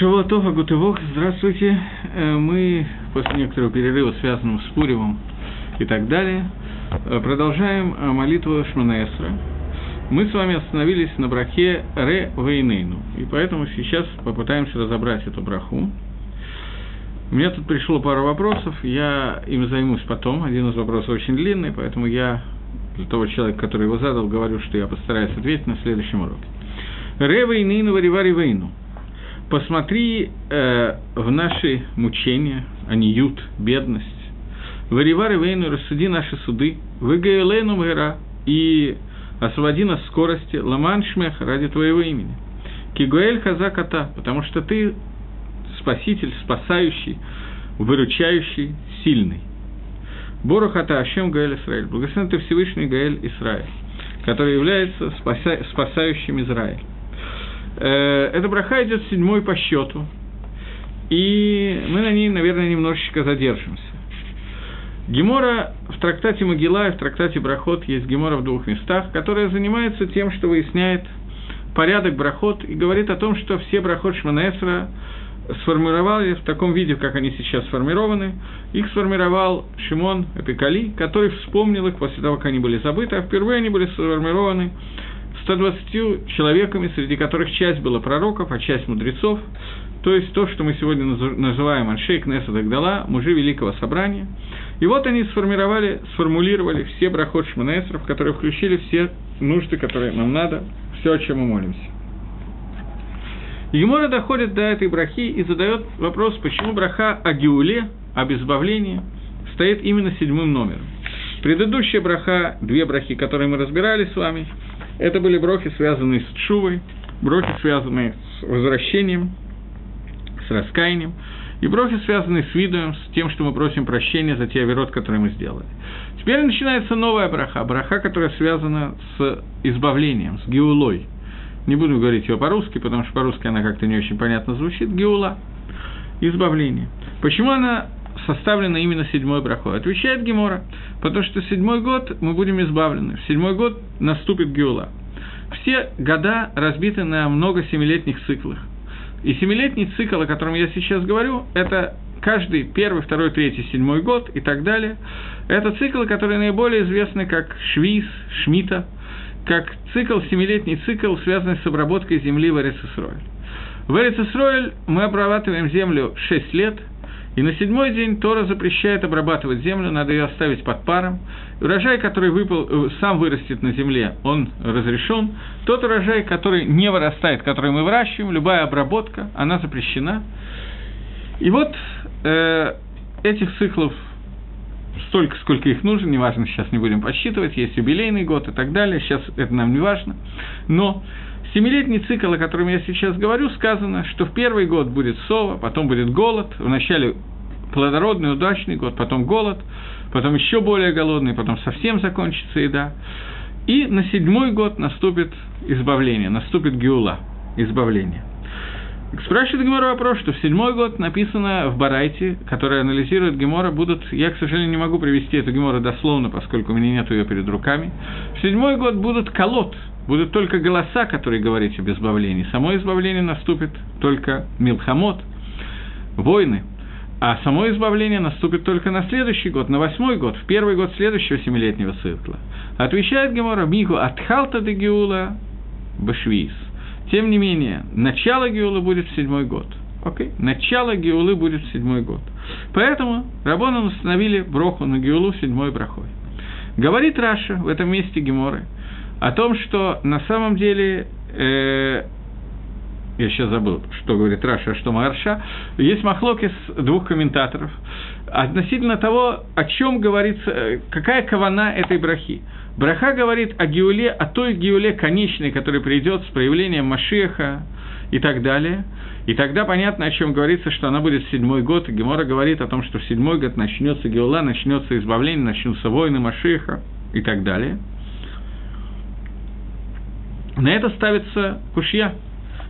Шавуатова Гутывох, здравствуйте. Э, мы после некоторого перерыва, связанного с Пуримом и так далее, э, продолжаем э, молитву Шманаэсра. Мы с вами остановились на брахе Ре Вейнейну, и поэтому сейчас попытаемся разобрать эту браху. У меня тут пришло пару вопросов, я им займусь потом. Один из вопросов очень длинный, поэтому я для того человека, который его задал, говорю, что я постараюсь ответить на следующем уроке. Ре Вейнейну Варивари Вейну. Посмотри э, в наши мучения, они ют, бедность. Варивари Вейну, рассуди наши суды. Выгаэлену Мэра и освободи нас скорости. Ламан Шмех ради твоего имени. Кигуэль Хазаката, потому что ты спаситель, спасающий, выручающий, сильный. Борухата Ашем Гаэль Исраиль. Благословен ты Всевышний Гаэль Исраиль, который является спася... спасающим Израиль. Э, эта браха идет седьмой по счету, и мы на ней, наверное, немножечко задержимся. Гемора в трактате Могила и в трактате Брахот есть Гемора в двух местах, которая занимается тем, что выясняет порядок Брахот и говорит о том, что все Брахот Шманаэсра сформировали в таком виде, как они сейчас сформированы. Их сформировал Шимон Эпикали, который вспомнил их после того, как они были забыты, а впервые они были сформированы 120 человеками, среди которых часть была пророков, а часть мудрецов, то есть то, что мы сегодня называем Аншей Кнесса Дагдала, мужи Великого Собрания. И вот они сформировали, сформулировали все брахот Шманесров, которые включили все нужды, которые нам надо, все, о чем мы молимся. Емора доходит до этой брахи и задает вопрос, почему браха о Геуле, об избавлении, стоит именно седьмым номером. Предыдущая браха, две брахи, которые мы разбирали с вами, это были брохи, связанные с Чувой, брохи, связанные с возвращением, с раскаянием, и брохи, связанные с видом, с тем, что мы просим прощения за те оверот, которые мы сделали. Теперь начинается новая браха, браха, которая связана с избавлением, с геулой – не буду говорить ее по-русски, потому что по-русски она как-то не очень понятно звучит. Геула. Избавление. Почему она составлена именно седьмой брахой? Отвечает Гемора, потому что седьмой год мы будем избавлены. В седьмой год наступит Геула. Все года разбиты на много семилетних циклах. И семилетний цикл, о котором я сейчас говорю, это каждый первый, второй, третий, седьмой год и так далее. Это циклы, которые наиболее известны как Швиз, Шмита – как цикл, семилетний цикл, связанный с обработкой земли в Эрицесройль. В Эрицесройль мы обрабатываем землю 6 лет, и на седьмой день Тора запрещает обрабатывать землю, надо ее оставить под паром. Урожай, который выпал, э, сам вырастет на земле, он разрешен. Тот урожай, который не вырастает, который мы выращиваем, любая обработка, она запрещена. И вот э, этих циклов столько, сколько их нужно, неважно, сейчас не будем подсчитывать, есть юбилейный год и так далее, сейчас это нам не важно. Но семилетний цикл, о котором я сейчас говорю, сказано, что в первый год будет сова, потом будет голод, вначале плодородный, удачный год, потом голод, потом еще более голодный, потом совсем закончится еда. И на седьмой год наступит избавление, наступит геула, избавление. Спрашивает Гемора вопрос, что в седьмой год написано в Барайте, который анализирует Гемора, будут... Я, к сожалению, не могу привести эту Гемора дословно, поскольку у меня нет ее перед руками. В седьмой год будут колод, будут только голоса, которые говорят об избавлении. Само избавление наступит только Милхамот, войны. А само избавление наступит только на следующий год, на восьмой год, в первый год следующего семилетнего цикла. Отвечает Гемора Мигу Атхалта де Геула Башвиз – тем не менее, начало Геулы будет в седьмой год. Окей? Начало Геулы будет в седьмой год. Поэтому Рабоном установили броху на Геулу седьмой брахой. Говорит Раши в этом месте Геморы о том, что на самом деле э, я сейчас забыл, что говорит Раши, а что Маарша, есть махлокес двух комментаторов относительно того, о чем говорится, э, какая кавана этой брахи. Браха говорит о Геуле, о той Геуле конечной, которая придет с проявлением Машиаха и так далее. И тогда понятно, о чем говорится, что она будет в седьмой год. И Гемора говорит о том, что в седьмой год начнется Геула, начнется избавление, начнутся войны Машиаха и так далее. На это ставится кушья.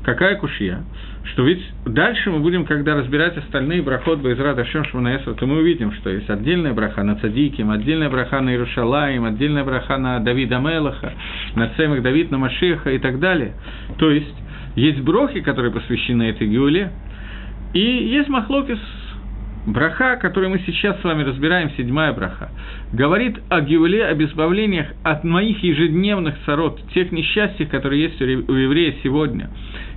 Какая кушья? что ведь дальше мы будем, когда разбирать остальные брахот Байзра Дашем Шманаэсра, то мы увидим, что есть отдельная браха на Цадиким, отдельная браха на Иерушалаем, отдельная браха на Давида Мелаха, на Цемах Давид, на Машеха и так далее. То есть, есть брохи, которые посвящены этой Геуле, И есть махлокис Браха, который мы сейчас с вами разбираем, седьмая браха, говорит о геуле, об избавлениях от моих ежедневных царот, тех несчастьев, которые есть у еврея сегодня.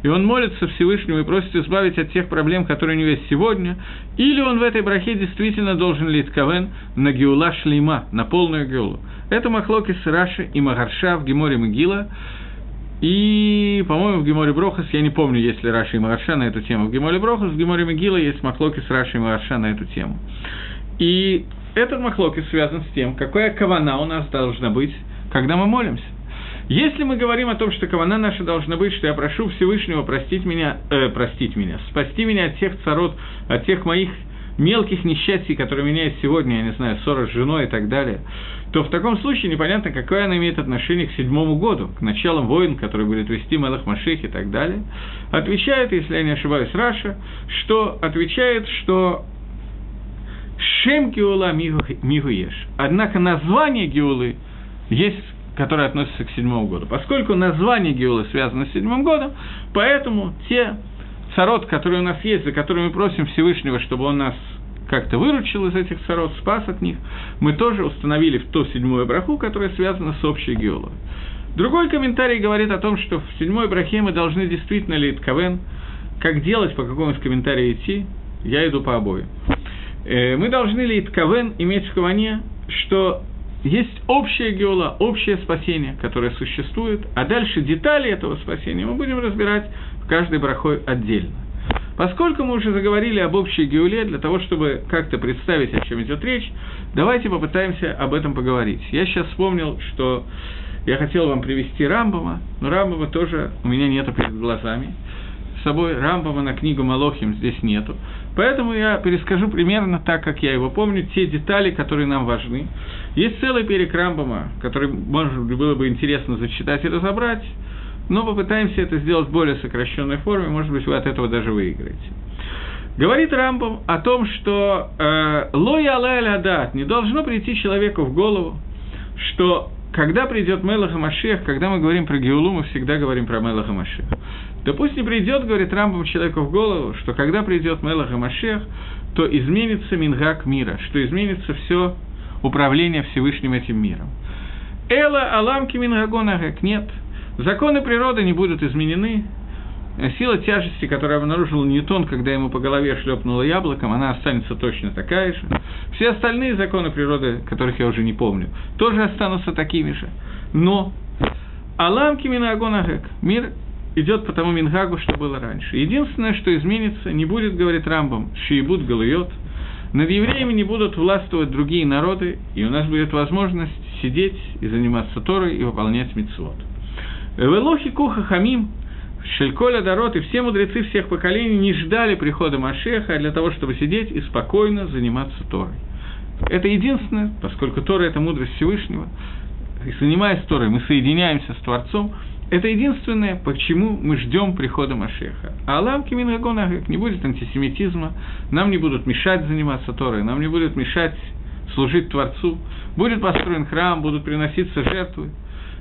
И он молится Всевышнему и просит избавить от тех проблем, которые у него есть сегодня. Или он в этой брахе действительно должен лить кавен на геула шлейма, на полную геулу. Это махлоки Раши и Магарша в Геморе Могила. И, по-моему, в Геморе Брохас, я не помню, есть ли Раши и Магарша на эту тему. В Геморе Брохас, в Геморе Могила есть махлоки с Раши и Магарша на эту тему. И этот махлоки связан с тем, какая кавана у нас должна быть, когда мы молимся. Если мы говорим о том, что кавана наша должна быть, что я прошу Всевышнего простить меня, э, простить меня, спасти меня от тех царот, от тех моих мелких несчастий, которые у меня есть сегодня, я не знаю, ссора с женой и так далее, то в таком случае непонятно, какое она имеет отношение к седьмому году, к началам войн, которые будет вести Мелах Машех и так далее. Отвечает, если я не ошибаюсь, Раша, что отвечает, что Шем Геула Мигуеш. Однако название Геулы есть которое относится к седьмому году. Поскольку название Геулы связано с седьмым годом, поэтому те царот, которые у нас есть, за которые мы просим Всевышнего, чтобы он нас как-то выручил из этих царот, спас от них, мы тоже установили в то седьмую браху, которая связана с общей геолой. Другой комментарий говорит о том, что в седьмой брахе мы должны действительно лить кавен, как делать, по какому из комментариев идти, я иду по обоим. Э, мы должны лить кавен иметь в каване, что есть общая геола, общее спасение, которое существует, а дальше детали этого спасения мы будем разбирать в каждой брахой отдельно. Поскольку мы уже заговорили об общей геуле, для того, чтобы как-то представить, о чем идет речь, давайте попытаемся об этом поговорить. Я сейчас вспомнил, что я хотел вам привести Рамбама, но Рамбама тоже у меня нету перед глазами. С собой Рамбама на книгу Малохим здесь нету. Поэтому я перескажу примерно так, как я его помню, те детали, которые нам важны. Есть целый перек Рамбама, который, может было бы интересно зачитать и разобрать но попытаемся это сделать в более сокращенной форме, может быть, вы от этого даже выиграете. Говорит Рамбам о том, что э, лоя алай не должно прийти человеку в голову, что когда придет Мелаха Машех, когда мы говорим про Геулу, мы всегда говорим про Мелаха Машех. Да пусть не придет, говорит Рамбам, человеку в голову, что когда придет Мелаха Машех, то изменится Мингак мира, что изменится все управление Всевышним этим миром. Эла Аламки Мингагонагек нет – Законы природы не будут изменены. Сила тяжести, которую обнаружил Ньютон, когда ему по голове шлепнуло яблоком, она останется точно такая же. Все остальные законы природы, которых я уже не помню, тоже останутся такими же. Но Аламки Минагонагек, мир идет по тому Мингагу, что было раньше. Единственное, что изменится, не будет, говорит Рамбам, Шиебут Галуйот, над евреями не будут властвовать другие народы, и у нас будет возможность сидеть и заниматься Торой и выполнять митцвот. Велохи Куха Хамим, Шельколя Дарот и все мудрецы всех поколений не ждали прихода Машеха для того, чтобы сидеть и спокойно заниматься Торой. Это единственное, поскольку Тора – это мудрость Всевышнего, и занимаясь Торой, мы соединяемся с Творцом, это единственное, почему мы ждем прихода Машеха. А Алам Кимингагонагак не будет антисемитизма, нам не будут мешать заниматься Торой, нам не будут мешать служить Творцу, будет построен храм, будут приноситься жертвы.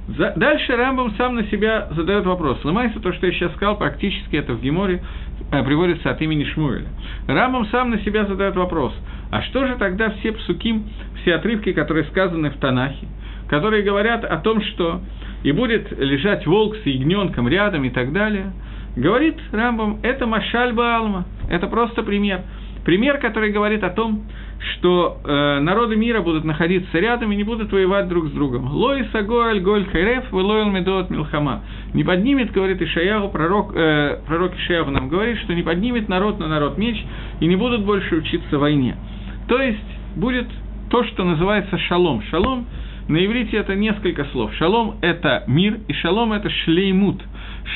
Дальше Рамбам сам на себя задает вопрос. Ломается то, что я сейчас сказал, практически это в Геморе э, приводится от имени Шмуэля. Рамбам сам на себя задает вопрос. А что же тогда все псуким, все отрывки, которые сказаны в Танахе, которые говорят о том, что и будет лежать волк с ягненком рядом и так далее, говорит Рамбам, это Машаль Баалма, это просто пример. Пример, который говорит о том, что э, народы мира будут находиться рядом и не будут воевать друг с другом. Лой сагоаль голь хайреф, вылоил медот милхама. Не поднимет, говорит Ишаяху, пророк, э, пророк Ишаяху нам говорит, что не поднимет народ на народ меч и не будут больше учиться войне. То есть будет то, что называется шалом. Шалом на иврите это несколько слов. Шалом – это мир, и шалом – это шлеймут.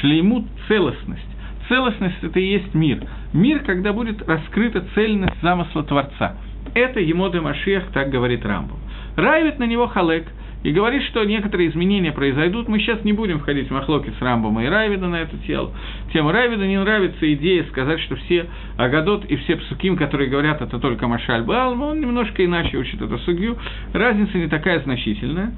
Шлеймут – целостность. Целостность – это и есть мир. Мир, когда будет раскрыта цельность замысла Творца – это Емоды Машех, так говорит Рамбу. Райвит на него Халек и говорит, что некоторые изменения произойдут. Мы сейчас не будем входить в махлоки с Рамбом и Райвида на эту тему. Тему Райвида не нравится идея сказать, что все Агадот и все псуким, которые говорят, это только Машаль Баал, он немножко иначе учит эту судью. Разница не такая значительная.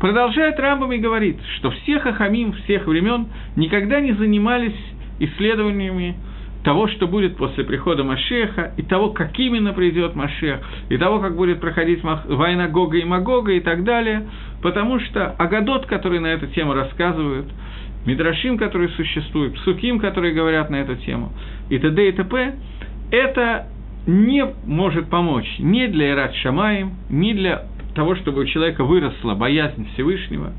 Продолжает Рамбам и говорит, что все хахамим всех времен никогда не занимались исследованиями того, что будет после прихода Машеха, и того, как именно придет Машех, и того, как будет проходить война Гога и Магога и так далее, потому что Агадот, который на эту тему рассказывают, Мидрашим, которые существуют, Псуким, которые говорят на эту тему, и т.д. и т.п., это не может помочь ни для Ират Шамаем, ни для того, чтобы у человека выросла боязнь Всевышнего,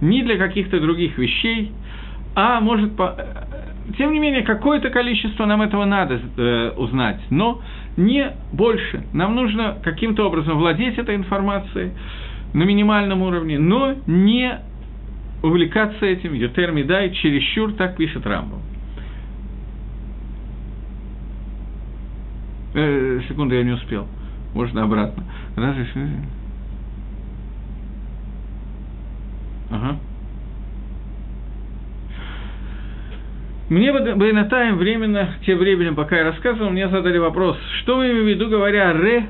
ни для каких-то других вещей, а может, по... тем не менее, какое-то количество нам этого надо э, узнать, но не больше. Нам нужно каким-то образом владеть этой информацией на минимальном уровне, но не увлекаться этим, Ютер Медай, чересчур, так пишет Рамбом. Э, секунду, я не успел. Можно обратно. Разве... Ага. Мне Байнатаем временно, тем временем, пока я рассказывал, мне задали вопрос, что мы имеем в виду, говоря «ре»,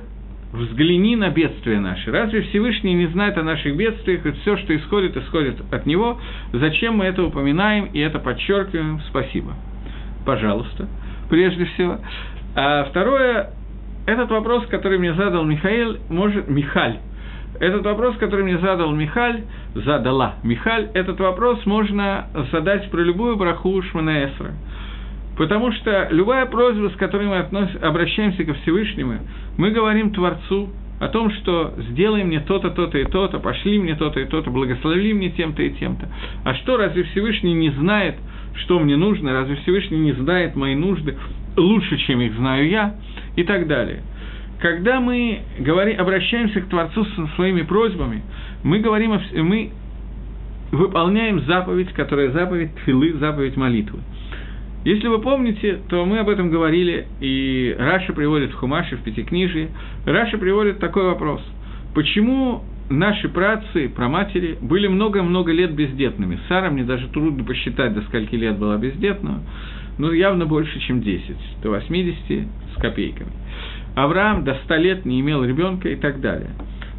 взгляни на бедствия наши. Разве Всевышний не знает о наших бедствиях, и все, что исходит, исходит от Него? Зачем мы это упоминаем и это подчеркиваем? Спасибо. Пожалуйста, прежде всего. А второе, этот вопрос, который мне задал Михаил, может, Михаль, этот вопрос, который мне задал Михаль, задала Михаль, этот вопрос можно задать про любую браху Шманаэсра. Потому что любая просьба, с которой мы относ... обращаемся ко Всевышнему, мы говорим Творцу о том, что сделай мне то-то, то-то и то-то, пошли мне то-то и то-то, благослови мне тем-то и тем-то. А что, разве Всевышний не знает, что мне нужно, разве Всевышний не знает мои нужды лучше, чем их знаю я, и так далее. Когда мы говорим, обращаемся к Творцу со своими просьбами, мы говорим, мы выполняем заповедь, которая заповедь тфилы, заповедь молитвы. Если вы помните, то мы об этом говорили, и Раши приводит в Хумаше, в Пятикнижии. Раши приводит такой вопрос. Почему наши праотцы, праматери, были много-много лет бездетными? Сара, мне даже трудно посчитать, до скольки лет была бездетна, но явно больше, чем 10, до 80 с копейками. Авраам до 100 лет не имел ребенка и так далее.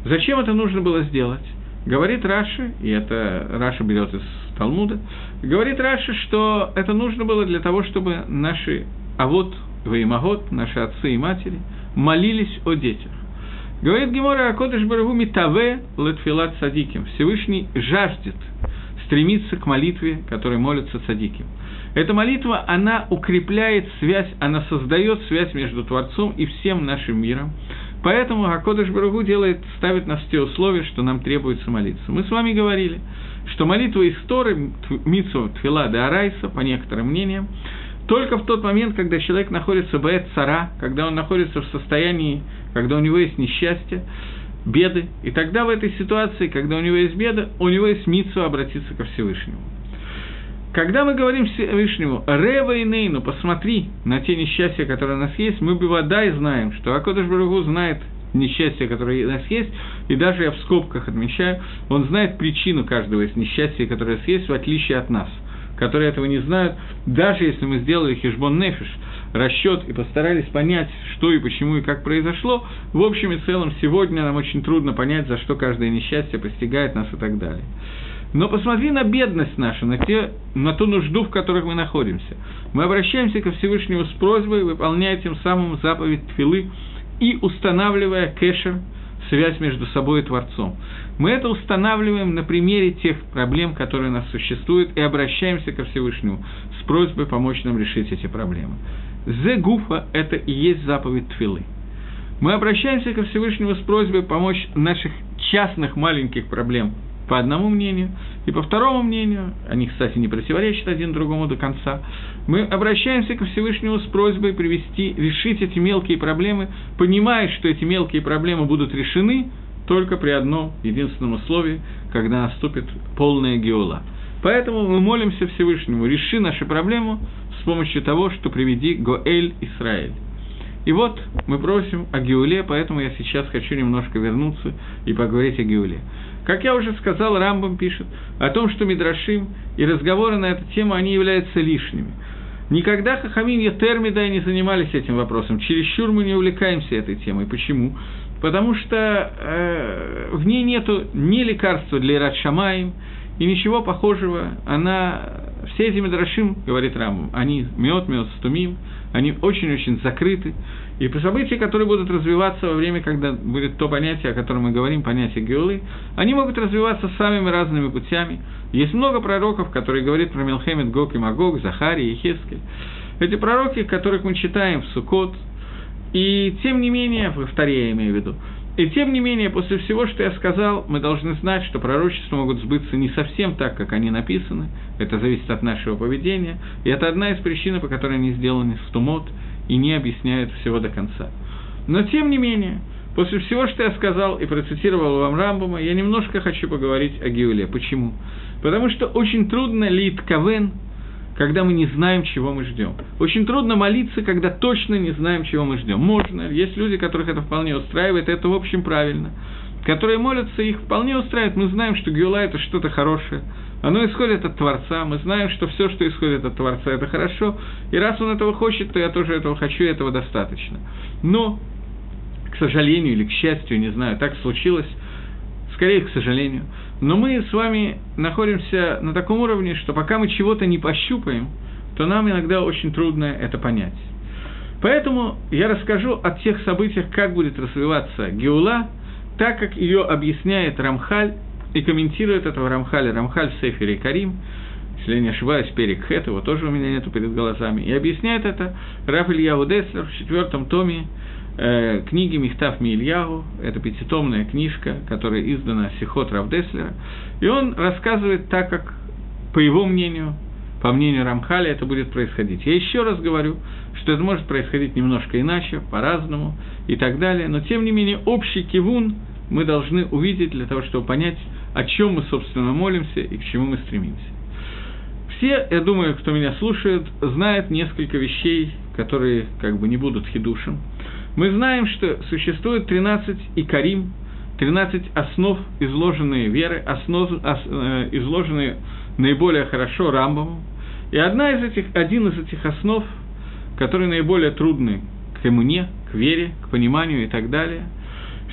Зачем это нужно было сделать? Говорит Раши, и это Раши берет из Талмуда, говорит Раши, что это нужно было для того, чтобы наши авод, воимагот, наши отцы и матери молились о детях. Говорит Гемора Акодыш Барагу Митаве Летфилат Садиким. Всевышний жаждет, стремится к молитве, которой молятся садиким. Эта молитва, она укрепляет связь, она создает связь между Творцом и всем нашим миром. Поэтому Акодыш Барагу делает, ставит нас в те условия, что нам требуется молиться. Мы с вами говорили, что молитва из Торы, Митсу, Тфила де Арайса, по некоторым мнениям, только в тот момент, когда человек находится в цара, когда он находится в состоянии, когда у него есть несчастье, беды, и тогда в этой ситуации, когда у него есть беда, у него есть митсу обратиться ко Всевышнему. Когда мы говорим Всевышнему, Рева и Нейну, посмотри на те несчастья, которые у нас есть, мы бы вода и знаем, что Акодыш Барагу знает несчастья, которые у нас есть, и даже я в скобках отмечаю, он знает причину каждого из несчастья, которое у нас есть, в отличие от нас, которые этого не знают, даже если мы сделали хижбон нефиш, расчет и постарались понять, что и почему и как произошло, в общем и целом сегодня нам очень трудно понять, за что каждое несчастье постигает нас и так далее. Но посмотри на бедность нашу, на, те, на ту нужду, в которой мы находимся. Мы обращаемся ко Всевышнему с просьбой, выполняя тем самым заповедь Тфилы и устанавливая кэшер, связь между собой и Творцом. Мы это устанавливаем на примере тех проблем, которые у нас существуют, и обращаемся ко Всевышнему с просьбой помочь нам решить эти проблемы. Зе гуфа – это и есть заповедь Тфилы. Мы обращаемся ко Всевышнему с просьбой помочь наших частных маленьких проблем по одному мнению, и по второму мнению, они, кстати, не противоречат один другому до конца, мы обращаемся ко Всевышнему с просьбой привести, решить эти мелкие проблемы, понимая, что эти мелкие проблемы будут решены только при одном единственном условии, когда наступит полная геола. Поэтому мы молимся Всевышнему, реши нашу проблему с помощью того, что приведи Гоэль Исраэль. И вот мы просим о Геуле, поэтому я сейчас хочу немножко вернуться и поговорить о Геуле. Как я уже сказал, Рамбам пишет о том, что Мидрашим и разговоры на эту тему, они являются лишними. Никогда Хахамин и Термида не занимались этим вопросом. Чересчур мы не увлекаемся этой темой. Почему? Потому что э, в ней нету ни лекарства для Ират и ничего похожего она все эти Медрашим, говорит Рамбам, они мед, мед, стумим, они очень-очень закрыты. И по события, которые будут развиваться во время, когда будет то понятие, о котором мы говорим, понятие Геулы, они могут развиваться самыми разными путями. Есть много пророков, которые говорят про Милхемед, Гог и Магог, Захарий и Хескель. Эти пророки, которых мы читаем в Сукот, и тем не менее, Таре я имею в виду, и тем не менее, после всего, что я сказал, мы должны знать, что пророчества могут сбыться не совсем так, как они написаны. Это зависит от нашего поведения. И это одна из причин, по которой они сделаны в тумот и не объясняют всего до конца. Но тем не менее, после всего, что я сказал и процитировал вам Рамбума, я немножко хочу поговорить о Геуле. Почему? Потому что очень трудно лит кавен когда мы не знаем, чего мы ждем. Очень трудно молиться, когда точно не знаем, чего мы ждем. Можно, есть люди, которых это вполне устраивает, это в общем правильно. Которые молятся, их вполне устраивает. Мы знаем, что Геула – это что-то хорошее. Оно исходит от Творца. Мы знаем, что все, что исходит от Творца, это хорошо. И раз он этого хочет, то я тоже этого хочу, и этого достаточно. Но, к сожалению или к счастью, не знаю, так случилось, скорее, к сожалению – но мы с вами находимся на таком уровне, что пока мы чего-то не пощупаем, то нам иногда очень трудно это понять. Поэтому я расскажу о тех событиях, как будет развиваться Геула, так как ее объясняет Рамхаль и комментирует этого Рамхаля, Рамхаль в Сефере Карим, если я не ошибаюсь, Перек Хет, его тоже у меня нету перед глазами, и объясняет это Раф Илья Деслер в четвертом томе э, книги Михтав Мильягу, это пятитомная книжка, которая издана Сихот Равдеслера, и он рассказывает так, как, по его мнению, по мнению Рамхаля, это будет происходить. Я еще раз говорю, что это может происходить немножко иначе, по-разному и так далее, но тем не менее общий кивун мы должны увидеть для того, чтобы понять, о чем мы, собственно, молимся и к чему мы стремимся. Все, я думаю, кто меня слушает, знают несколько вещей, которые как бы не будут хидушем. Мы знаем, что существует 13 икарим, 13 основ, изложенные веры, основ, ос, э, изложенные наиболее хорошо Рамбамом. И одна из этих, один из этих основ, который наиболее трудный к иммуне, к вере, к пониманию и так далее,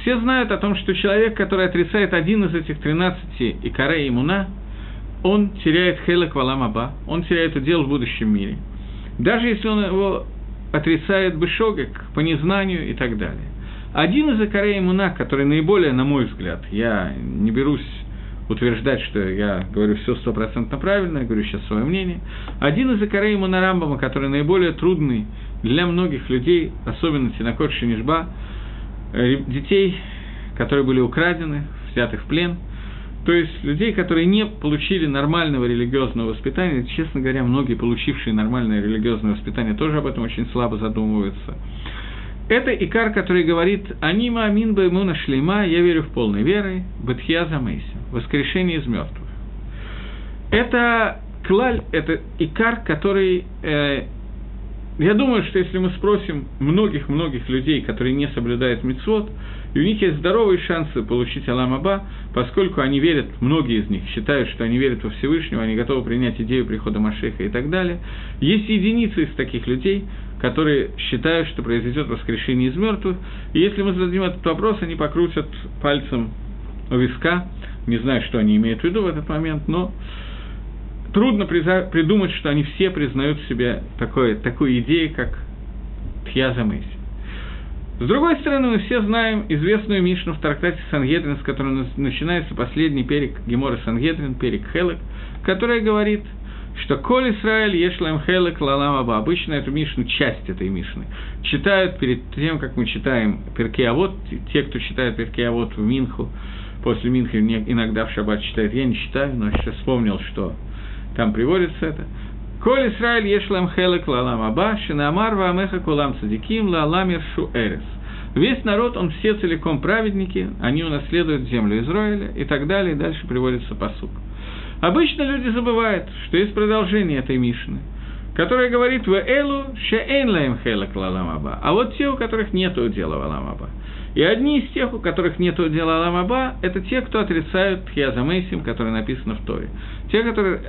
все знают о том, что человек, который отрицает один из этих 13 икарей иммуна, он теряет хелек валам аба, он теряет удел в будущем мире. Даже если он его отрицает бешогек по незнанию и так далее. Один из Акарей Муна, который наиболее, на мой взгляд, я не берусь утверждать, что я говорю все стопроцентно правильно, я говорю сейчас свое мнение. Один из Акарей Муна Рамбама, который наиболее трудный для многих людей, особенно Тинакот Шинишба, детей, которые были украдены, взятых в плен – то есть людей, которые не получили нормального религиозного воспитания, честно говоря, многие, получившие нормальное религиозное воспитание, тоже об этом очень слабо задумываются. Это Икар, который говорит «Анима амин баймуна шлейма, я верю в полной верой, бетхия замейся, воскрешение из мертвых». Это клаль, это Икар, который э, я думаю, что если мы спросим многих-многих людей, которые не соблюдают мицвод, и у них есть здоровые шансы получить Аламаба, поскольку они верят, многие из них считают, что они верят во Всевышнего, они готовы принять идею прихода Машеха и так далее. Есть единицы из таких людей, которые считают, что произойдет воскрешение из мертвых. И если мы зададим этот вопрос, они покрутят пальцем у виска. Не знаю, что они имеют в виду в этот момент, но трудно придумать, что они все признают в себе такое, такую идею, как Тхьяза Мэйси. С другой стороны, мы все знаем известную Мишну в трактате Сангедрин, с которой начинается последний перек Гемора Сангедрин, перек Хелек, которая говорит, что «Коль Исраэль ешлам хелек лалам аба». Обычно эту Мишну, часть этой Мишны, читают перед тем, как мы читаем Перкеавод, те, кто читает Перкеавод в Минху, после Минхи иногда в Шаббат читает, я не читаю, но сейчас вспомнил, что там приводится это. Коль Исраиль ешлам хелек лалам аба, шинамар ваамеха кулам цадиким лаламир шу эрес. Весь народ, он все целиком праведники, они унаследуют землю Израиля и так далее, и дальше приводится посук. Обычно люди забывают, что есть продолжение этой Мишны, которая говорит «В элу лаем хелек лаламаба», а вот те, у которых нет удела валамаба. И одни из тех, у которых нет удела ламаба, это те, кто отрицают Тхиазамейсим, который написано в Торе. Те, которые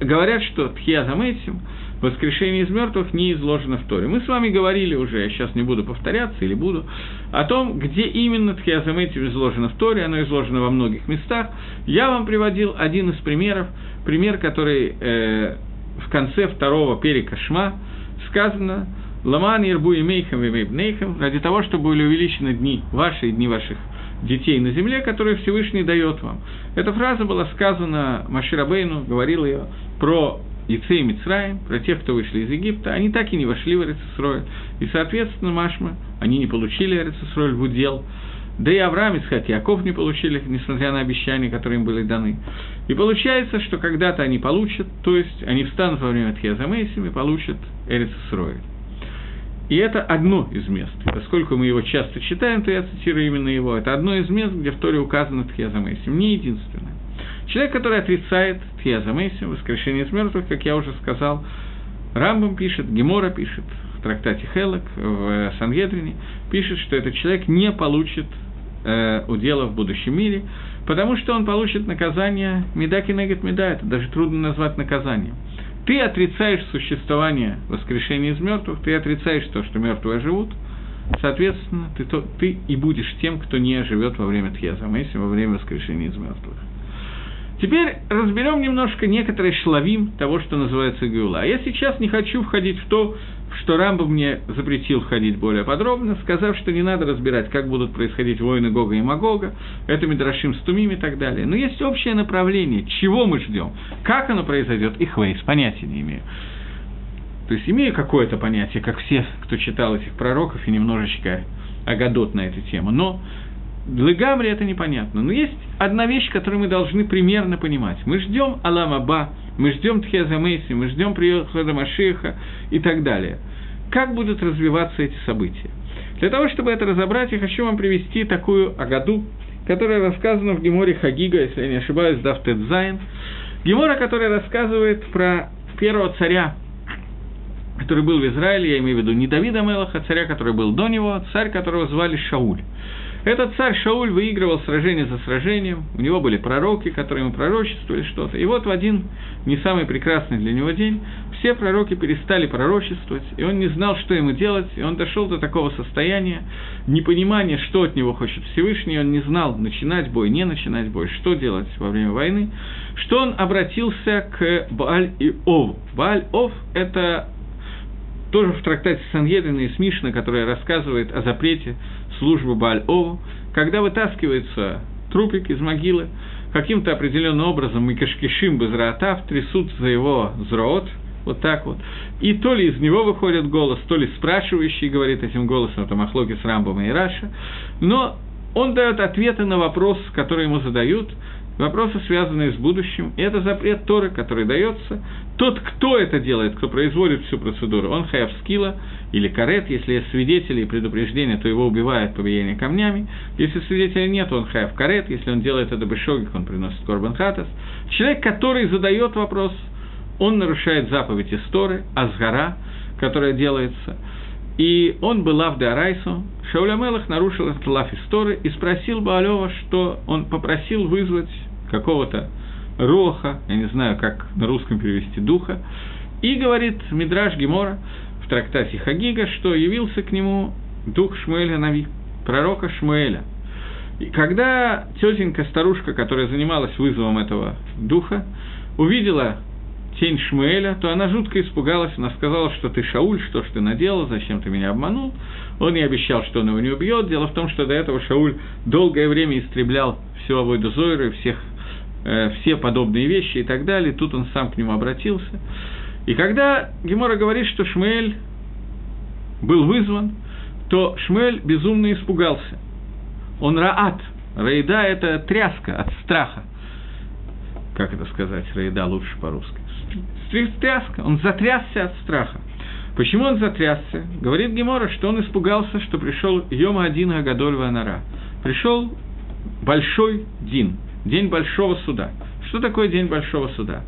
говорят, что Тхия Замейсим, воскрешение из мертвых, не изложено в Торе. Мы с вами говорили уже, я сейчас не буду повторяться или буду, о том, где именно Тхия Замейсим изложено в Торе, оно изложено во многих местах. Я вам приводил один из примеров, пример, который э, в конце второго перека Шма сказано «Ламан ирбу имейхам и мейбнейхам» ради того, чтобы были увеличены дни ваши и дни ваших детей на земле, которые Всевышний дает вам. Эта фраза была сказана Маширабейну, говорил ее про Яцей Мицраем, про тех, кто вышли из Египта, они так и не вошли в Эрицесроль. И, соответственно, Машма, они не получили Эрицесроль в удел. Да и Авраам, Исхак и Яков не получили, несмотря на обещания, которые им были даны. И получается, что когда-то они получат, то есть они встанут во время и получат Эрицесроль. И это одно из мест. Поскольку мы его часто читаем, то я цитирую именно его. Это одно из мест, где в Торе указано Тхиазамейсим, не единственное. Человек, который отрицает Тхиазамейсим, воскрешение из мертвых, как я уже сказал, Рамбам пишет, Гемора пишет, в трактате Хелок, в Сангедрине, пишет, что этот человек не получит э, удела в будущем мире, потому что он получит наказание Медаки Негет Меда, это даже трудно назвать наказанием. Ты отрицаешь существование воскрешения из мертвых, ты отрицаешь то, что мертвые живут, соответственно, ты, то, ты и будешь тем, кто не живет во время Тхиазамейси, во время воскрешения из мертвых. Теперь разберем немножко некоторые шлавим того, что называется Геула. А я сейчас не хочу входить в то, что Рамбо мне запретил входить более подробно, сказав, что не надо разбирать, как будут происходить войны Гога и Магога, это Медрашим с Тумим и так далее. Но есть общее направление, чего мы ждем, как оно произойдет, и Хвейс, понятия не имею. То есть имею какое-то понятие, как все, кто читал этих пророков, и немножечко агадот на эту тему. Но Легамри это непонятно. Но есть одна вещь, которую мы должны примерно понимать. Мы ждем Алам Аба, мы ждем Тхеза Мейси, мы ждем прихода Машиха и так далее. Как будут развиваться эти события? Для того, чтобы это разобрать, я хочу вам привести такую Агаду, которая рассказана в Геморе Хагига, если я не ошибаюсь, Дафтет Зайн. Гемора, которая рассказывает про первого царя, который был в Израиле, я имею в виду не Давида Мелаха, царя, который был до него, царь, которого звали Шауль. Этот царь Шауль выигрывал сражение за сражением, у него были пророки, которые ему пророчествовали что-то. И вот в один не самый прекрасный для него день все пророки перестали пророчествовать, и он не знал, что ему делать, и он дошел до такого состояния непонимания, что от него хочет Всевышний, он не знал, начинать бой, не начинать бой, что делать во время войны, что он обратился к Бааль и Ов. Бааль Ов – это тоже в трактате Сангедрина и Смишна, которая рассказывает о запрете службы Бааль-Ову, когда вытаскивается трупик из могилы, каким-то определенным образом мы кашкишим без раатав, трясут за его зроот, вот так вот. И то ли из него выходит голос, то ли спрашивающий говорит этим голосом, это Махлоки с Рамбом и Раша, но он дает ответы на вопрос, который ему задают, вопросы, связанные с будущим, и это запрет Торы, который дается. Тот, кто это делает, кто производит всю процедуру, он хаяв скила или карет, если есть свидетели и предупреждения, то его убивают по влиянию камнями, если свидетелей нет, он хаяв карет, если он делает это бешогик, он приносит корбан хатас. Человек, который задает вопрос, он нарушает заповедь Торы, азгара, которая делается, и он был лав де Арайсу, Шауля Мелах нарушил этот лав истории и спросил Баалева, что он попросил вызвать какого-то роха, я не знаю, как на русском перевести, духа, и говорит Мидраш Гемора в трактате Хагига, что явился к нему дух Шмуэля Нави, пророка Шмуэля. И когда тетенька, старушка, которая занималась вызовом этого духа, увидела тень Шмуэля, то она жутко испугалась, она сказала, что ты Шауль, что ж ты наделал, зачем ты меня обманул. Он ей обещал, что он его не убьет. Дело в том, что до этого Шауль долгое время истреблял всю Авойду Зойру, всех Э, все подобные вещи и так далее. Тут он сам к нему обратился. И когда Гемора говорит, что Шмель был вызван, то Шмель безумно испугался. Он раат. Рейда – это тряска от страха. Как это сказать? Рейда лучше по-русски. Тряска. Он затрясся от страха. Почему он затрясся? Говорит Гемора, что он испугался, что пришел Йома один Агадоль Ванара. Пришел большой Дин, День Большого Суда. Что такое День Большого Суда?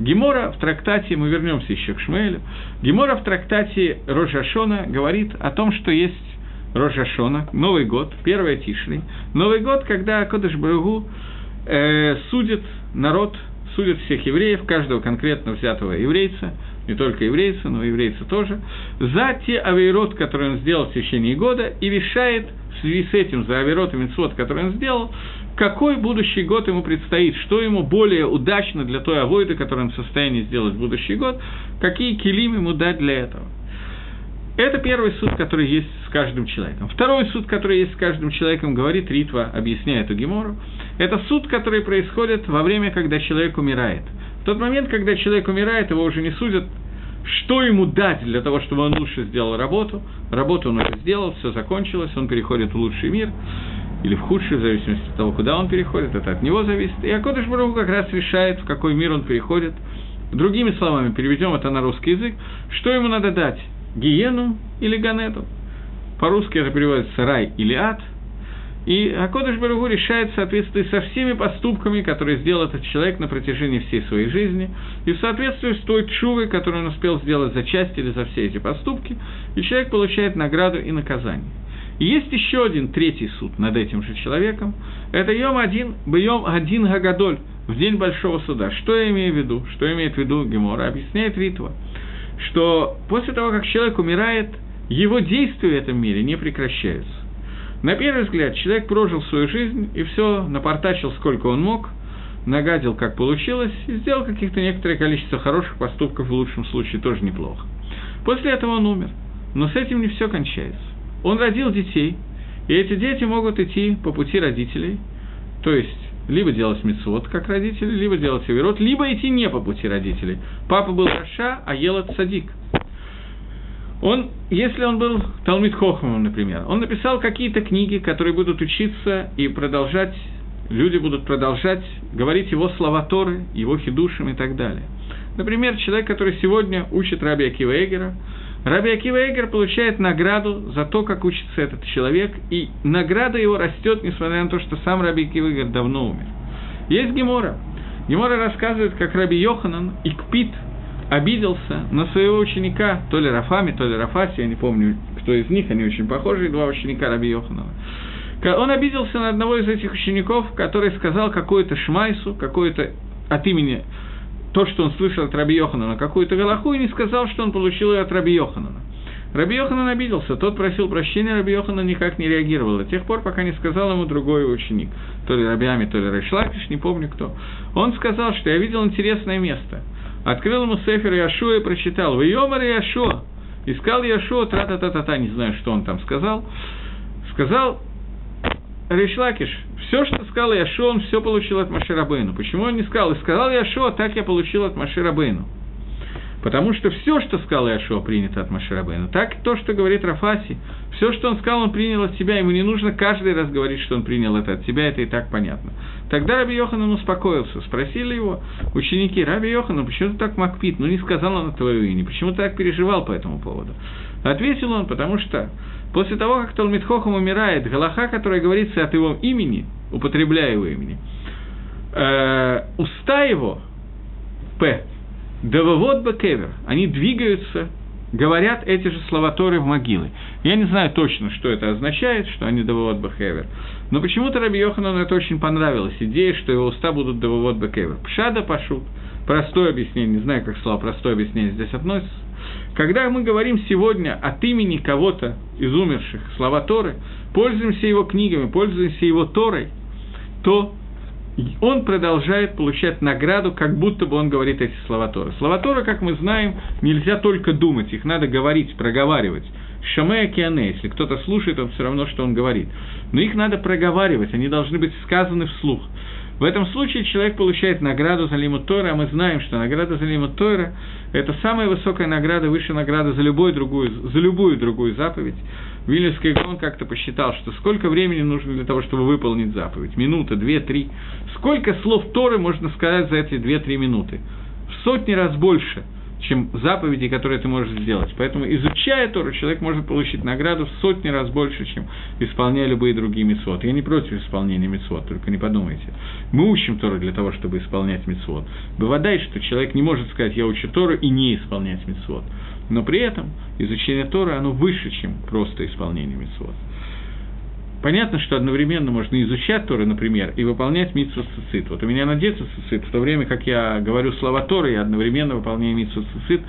Гемора в трактате, мы вернемся еще к Шмуэлю, Гемора в трактате Рожашона говорит о том, что есть Рожашона, Новый год, первая Тишли, Новый год, когда Кодыш Баругу э, судит народ судят всех евреев, каждого конкретно взятого еврейца, не только еврейца, но и еврейца тоже, за те авейрот, которые он сделал в течение года, и решает в связи с этим, за авейрот и митцвот, который он сделал, какой будущий год ему предстоит, что ему более удачно для той авойды, которую он в состоянии сделать в будущий год, какие килим ему дать для этого. Это первый суд, который есть с каждым человеком. Второй суд, который есть с каждым человеком, говорит Ритва, объясняет эту Гемору. Это суд, который происходит во время, когда человек умирает. В тот момент, когда человек умирает, его уже не судят, что ему дать для того, чтобы он лучше сделал работу. Работу он уже сделал, все закончилось, он переходит в лучший мир или в худший, в зависимости от того, куда он переходит, это от него зависит. И Акодыш Баруху как раз решает, в какой мир он переходит. Другими словами, переведем это на русский язык, что ему надо дать – гиену или ганету. По-русски это переводится рай или ад. И Акодыш Баругу решает в соответствии со всеми поступками, которые сделал этот человек на протяжении всей своей жизни, и в соответствии с той чувой, которую он успел сделать за часть или за все эти поступки, и человек получает награду и наказание. И есть еще один третий суд над этим же человеком. Это Йом один, Бьем один Гагадоль, в день Большого суда. Что я имею в виду? Что имеет в виду Гемора? Объясняет Ритва что после того, как человек умирает, его действия в этом мире не прекращаются. На первый взгляд, человек прожил свою жизнь и все напортачил, сколько он мог, нагадил, как получилось, и сделал каких-то некоторое количество хороших поступков, в лучшем случае тоже неплохо. После этого он умер. Но с этим не все кончается. Он родил детей, и эти дети могут идти по пути родителей, то есть либо делать мецвод, как родители, либо делать авирот, либо идти не по пути родителей. Папа был Раша, а Елот Садик. Он, если он был Талмит Хохмом, например, он написал какие-то книги, которые будут учиться и продолжать, люди будут продолжать говорить его слова Торы, его хидушем и так далее. Например, человек, который сегодня учит Раби Акива Эгера, Раби Акива Эгер получает награду за то, как учится этот человек, и награда его растет, несмотря на то, что сам Раби Акива Эгер давно умер. Есть Гемора. Гемора рассказывает, как Раби Йоханан Икпит обиделся на своего ученика, то ли Рафами, то ли Рафаси, я не помню, кто из них, они очень похожи, два ученика Раби Йоханова. Он обиделся на одного из этих учеников, который сказал какую-то шмайсу, какое-то от имени то, что он слышал от Раби Йоханана, какую-то галаху, и не сказал, что он получил ее от Раби Йоханана. Раби Йоханан обиделся, тот просил прощения, Раби Йоханан никак не реагировал, до тех пор, пока не сказал ему другой ученик, то ли Рабиами, то ли Райшлакиш, не помню кто. Он сказал, что я видел интересное место. Открыл ему Сефер Яшуа и прочитал, «Вы Йомар Яшуа». Искал Яшуа, тра-та-та-та-та, не знаю, что он там сказал. Сказал, Ришлакиш, все, что сказал Яшо, он все получил от Маширабейну. Почему он не сказал? И сказал Яшо, так я получил от Маширабейну. Потому что все, что сказал Яшо, принято от Маширабейну. Так то, что говорит Рафаси, все, что он сказал, он принял от себя, ему не нужно каждый раз говорить, что он принял это от себя, это и так понятно. Тогда Раби Йоханан успокоился, спросили его ученики, Раби Йоханан, почему ты так макпит, ну не сказал он от твоего имени, почему ты так переживал по этому поводу? Ответил он, потому что После того, как Талмит Хохам умирает, Галаха, которая говорится от его имени, употребляя его имени, э, уста его, П, Дававод Бекевер, они двигаются, говорят эти же слова Торы в могилы. Я не знаю точно, что это означает, что они Дававод Бекевер, но почему-то Раби Йоханану это очень понравилось, идея, что его уста будут Дававод Бекевер. Пшада Пашут, простое объяснение, не знаю, как слово простое объяснение здесь относится, когда мы говорим сегодня от имени кого-то из умерших слова Торы, пользуемся его книгами, пользуемся его Торой, то он продолжает получать награду, как будто бы он говорит эти слова Торы. Слова Торы, как мы знаем, нельзя только думать, их надо говорить, проговаривать. Шамея Киане, если кто-то слушает, он все равно, что он говорит. Но их надо проговаривать, они должны быть сказаны вслух. В этом случае человек получает награду за Лиму Тора, а мы знаем, что награда за Лиму Тора – это самая высокая награда, высшая награда за, любую другую, за любую другую заповедь. Вильнюсский Гон как-то посчитал, что сколько времени нужно для того, чтобы выполнить заповедь? Минута, две, три. Сколько слов Торы можно сказать за эти две-три минуты? В сотни раз больше – чем заповеди, которые ты можешь сделать. Поэтому, изучая Тору, человек может получить награду в сотни раз больше, чем исполняя любые другие мецвод. Я не против исполнения мецвод, только не подумайте. Мы учим Тору для того, чтобы исполнять мецвод. Бывает, что человек не может сказать, я учу Тору и не исполнять мецвод. Но при этом изучение Торы, оно выше, чем просто исполнение мецвод. Понятно, что одновременно можно изучать Торы, например, и выполнять митсу цицит. Вот у меня на детстве цицит, в то время как я говорю слова Торы, я одновременно выполняю митсу цицит,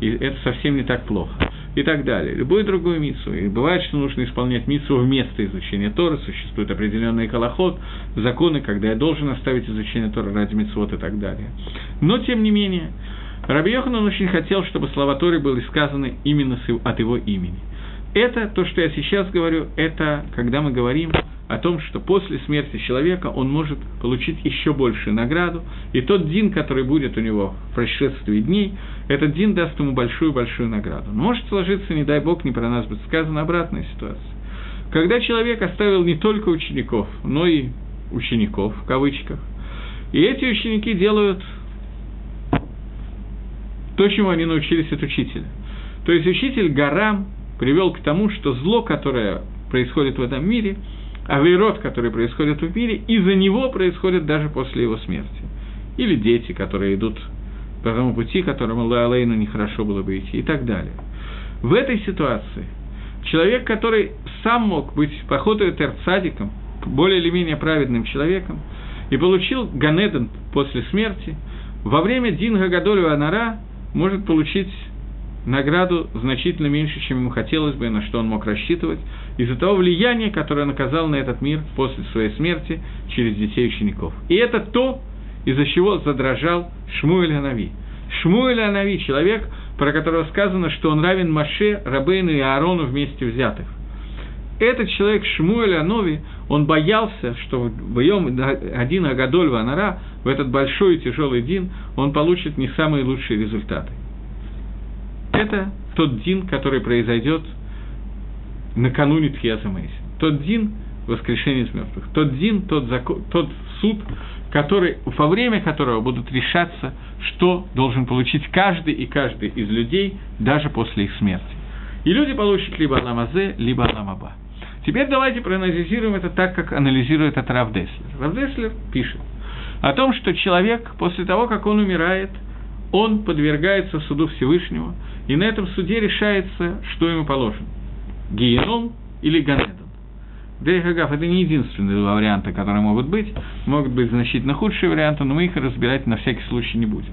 и это совсем не так плохо. И так далее. Любую другую митсу. И бывает, что нужно исполнять митсу вместо изучения Торы. Существует определенный колоход, законы, когда я должен оставить изучение Торы ради митсвот и так далее. Но, тем не менее, Раби Йоханан очень хотел, чтобы слова Торы были сказаны именно от его имени. Это, то, что я сейчас говорю, это когда мы говорим о том, что после смерти человека он может получить еще большую награду, и тот дин, который будет у него в прошествии дней, этот дин даст ему большую-большую награду. Но может сложиться, не дай бог, не про нас будет сказано, обратная ситуация. Когда человек оставил не только учеников, но и учеников, в кавычках, и эти ученики делают то, чему они научились от учителя. То есть учитель Гарам привел к тому, что зло, которое происходит в этом мире, авейрот, который происходит в мире, из-за него происходит даже после его смерти. Или дети, которые идут по тому пути, которому Лаалейну нехорошо было бы идти, и так далее. В этой ситуации человек, который сам мог быть походу терцадиком, более или менее праведным человеком, и получил Ганеден после смерти, во время Динга Гадолева Анара может получить награду значительно меньше, чем ему хотелось бы, на что он мог рассчитывать, из-за того влияния, которое он оказал на этот мир после своей смерти через детей учеников. И это то, из-за чего задрожал Шмуэль Анави. Шмуэль Анави – человек, про которого сказано, что он равен Маше, Рабейну и Аарону вместе взятых. Этот человек Шмуэль Анови, он боялся, что в Йом один Агадоль Ванара, в этот большой и тяжелый дин, он получит не самые лучшие результаты. Это тот дин, который произойдет накануне Тхиаза Тот дин воскрешения из мертвых. Тот дин, тот, закон, тот суд, который, во время которого будут решаться, что должен получить каждый и каждый из людей, даже после их смерти. И люди получат либо Аламазе, либо Аламаба. Теперь давайте проанализируем это так, как анализирует это Рав Деслер. Рав Деслер пишет о том, что человек после того, как он умирает, он подвергается суду Всевышнего, и на этом суде решается, что ему положено. Геном или Ганедон. Дейхагав – это не единственные два варианта, которые могут быть. Могут быть значительно худшие варианты, но мы их разбирать на всякий случай не будем.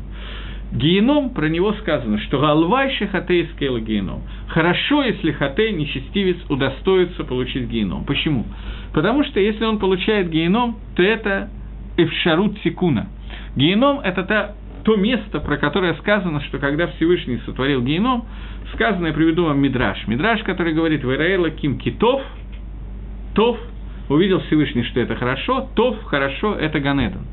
Геном, про него сказано, что галвайши хатей скейла геном. Хорошо, если хатей, нечестивец, удостоится получить геном. Почему? Потому что если он получает геном, то это эфшарут тикуна. Геном – это та, то место, про которое сказано, что когда Всевышний сотворил геном, сказано, я приведу вам Мидраш. Мидраш, который говорит «Верейла ким китов», «тов», увидел Всевышний, что это хорошо, «тов», «хорошо» – это Ганедон.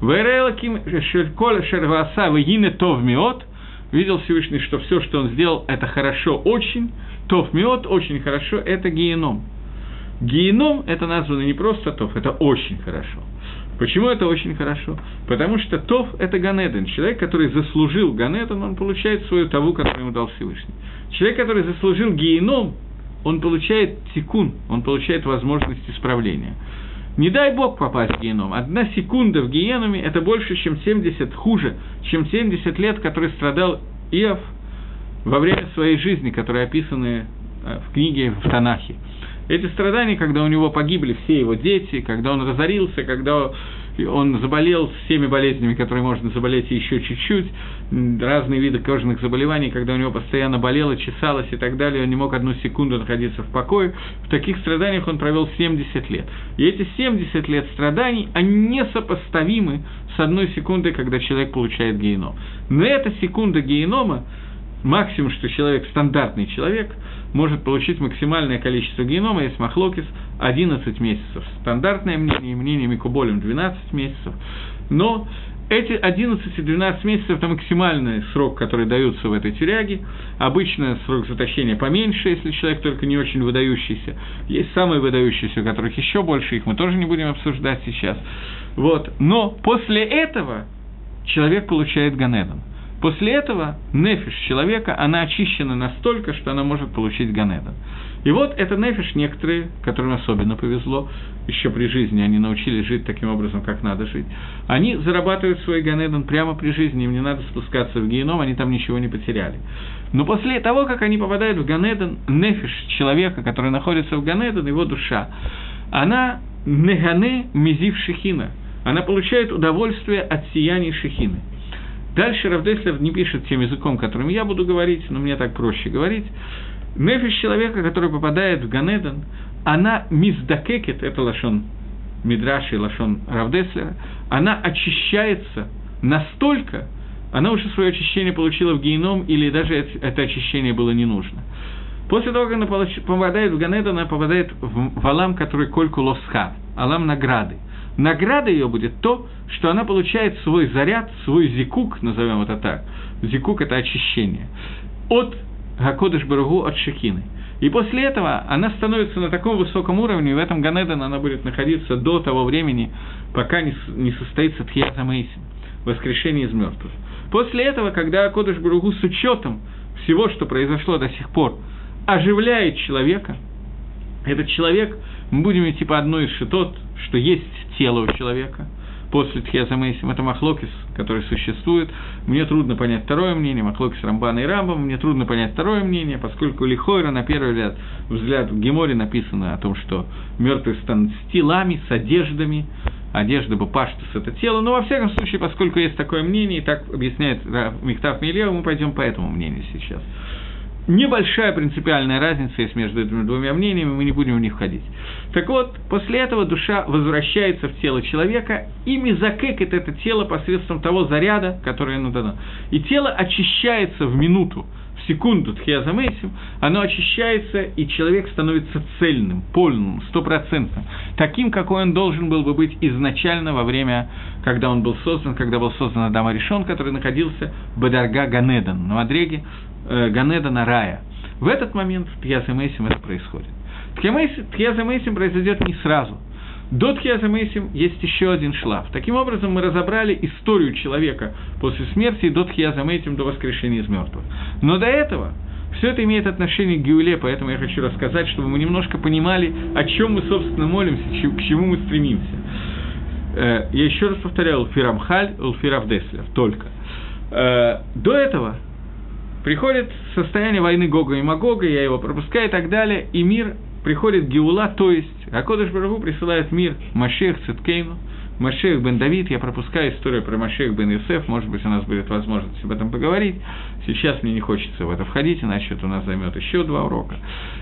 Верелаким Шельколя Шерваса Вегине Тов Миот, видел Всевышний, что все, что он сделал, это хорошо очень, Тов Миот, очень хорошо, это геном. Геном это названо не просто Тов, это очень хорошо. Почему это очень хорошо? Потому что Тов – это Ганеден. Человек, который заслужил Ганеден, он получает свою таву, которую ему дал Всевышний. Человек, который заслужил геном, он получает тикун, он получает возможность исправления. Не дай бог попасть в геном. Одна секунда в генуме – это больше, чем 70, хуже, чем 70 лет, который страдал Иов во время своей жизни, которые описаны э, в книге в Танахе. Эти страдания, когда у него погибли все его дети, когда он разорился, когда он заболел всеми болезнями, которые можно заболеть еще чуть-чуть, разные виды кожных заболеваний, когда у него постоянно болело, чесалось и так далее, он не мог одну секунду находиться в покое. В таких страданиях он провел 70 лет. И эти 70 лет страданий, они несопоставимы с одной секундой, когда человек получает геном. Но эта секунда генома, максимум, что человек, стандартный человек – может получить максимальное количество генома, есть махлокис 11 месяцев. Стандартное мнение, мнение Микуболем 12 месяцев. Но эти 11 и 12 месяцев – это максимальный срок, который дается в этой тюряге. Обычно срок заточения поменьше, если человек только не очень выдающийся. Есть самые выдающиеся, у которых еще больше, их мы тоже не будем обсуждать сейчас. Вот. Но после этого человек получает Ганедон – После этого нефиш человека, она очищена настолько, что она может получить Ганеда. И вот это нефиш некоторые, которым особенно повезло, еще при жизни они научились жить таким образом, как надо жить, они зарабатывают свой Ганедон прямо при жизни, им не надо спускаться в геном, они там ничего не потеряли. Но после того, как они попадают в Ганедон, нефиш человека, который находится в Ганедон, его душа, она негане мизив шехина. Она получает удовольствие от сияния шехины. Дальше Равдеслер не пишет тем языком, которым я буду говорить, но мне так проще говорить. Нефиш человека, который попадает в Ганедон, она миздакекет, это лошон Мидраш и лошон Равдеслера, она очищается настолько, она уже свое очищение получила в геном, или даже это очищение было не нужно. После того, как она попадает в Ганед, она попадает в Алам, который Кольку Лосха, Алам награды. Награда ее будет то, что она получает свой заряд, свой зикук, назовем это так. Зикук – это очищение. От Гакодыш Баругу, от Шекины. И после этого она становится на таком высоком уровне, и в этом Ганеден она будет находиться до того времени, пока не, не состоится Тхияза Мейсин, воскрешение из мертвых. После этого, когда Кодыш Баругу с учетом всего, что произошло до сих пор, оживляет человека, этот человек, мы будем идти по одной из шитот, что есть тело у человека, после Тхеза Мейсим, это Махлокис, который существует. Мне трудно понять второе мнение, Махлокис Рамбана и Рамбам, мне трудно понять второе мнение, поскольку Лихойра на первый взгляд, взгляд в Геморе написано о том, что мертвые станут с телами, с одеждами, одежда бы паштус – это тело, но во всяком случае, поскольку есть такое мнение, и так объясняет Михтав Милева, мы пойдем по этому мнению сейчас. Небольшая принципиальная разница есть между этими двумя мнениями, мы не будем в них входить. Так вот, после этого душа возвращается в тело человека и мизакекает это тело посредством того заряда, который ему дано. И тело очищается в минуту, секунду тхиазамейсим, оно очищается, и человек становится цельным, полным, стопроцентным, таким, какой он должен был бы быть изначально во время, когда он был создан, когда был создан Адам Аришон, который находился в Бадарга Ганедан, на Мадреге, э, Ганедана Рая. В этот момент в Мейсим это происходит. Тхиаза Мейсим произойдет не сразу. До Тхиаза Мейсим есть еще один шлаф. Таким образом, мы разобрали историю человека после смерти до Тхиаза Мейсим, до воскрешения из мертвых. Но до этого все это имеет отношение к Геуле, поэтому я хочу рассказать, чтобы мы немножко понимали, о чем мы, собственно, молимся, к чему мы стремимся. Э, я еще раз повторяю, Улфирамхаль, Улфиравдеслер, только. Э, до этого приходит состояние войны Гога и Магога, я его пропускаю и так далее, и мир приходит Геула, то есть Акодыш Барагу присылает мир Машех Циткейну, Машех бен Давид, я пропускаю историю про Машех бен Юсеф, может быть, у нас будет возможность об этом поговорить. Сейчас мне не хочется в это входить, иначе это у нас займет еще два урока.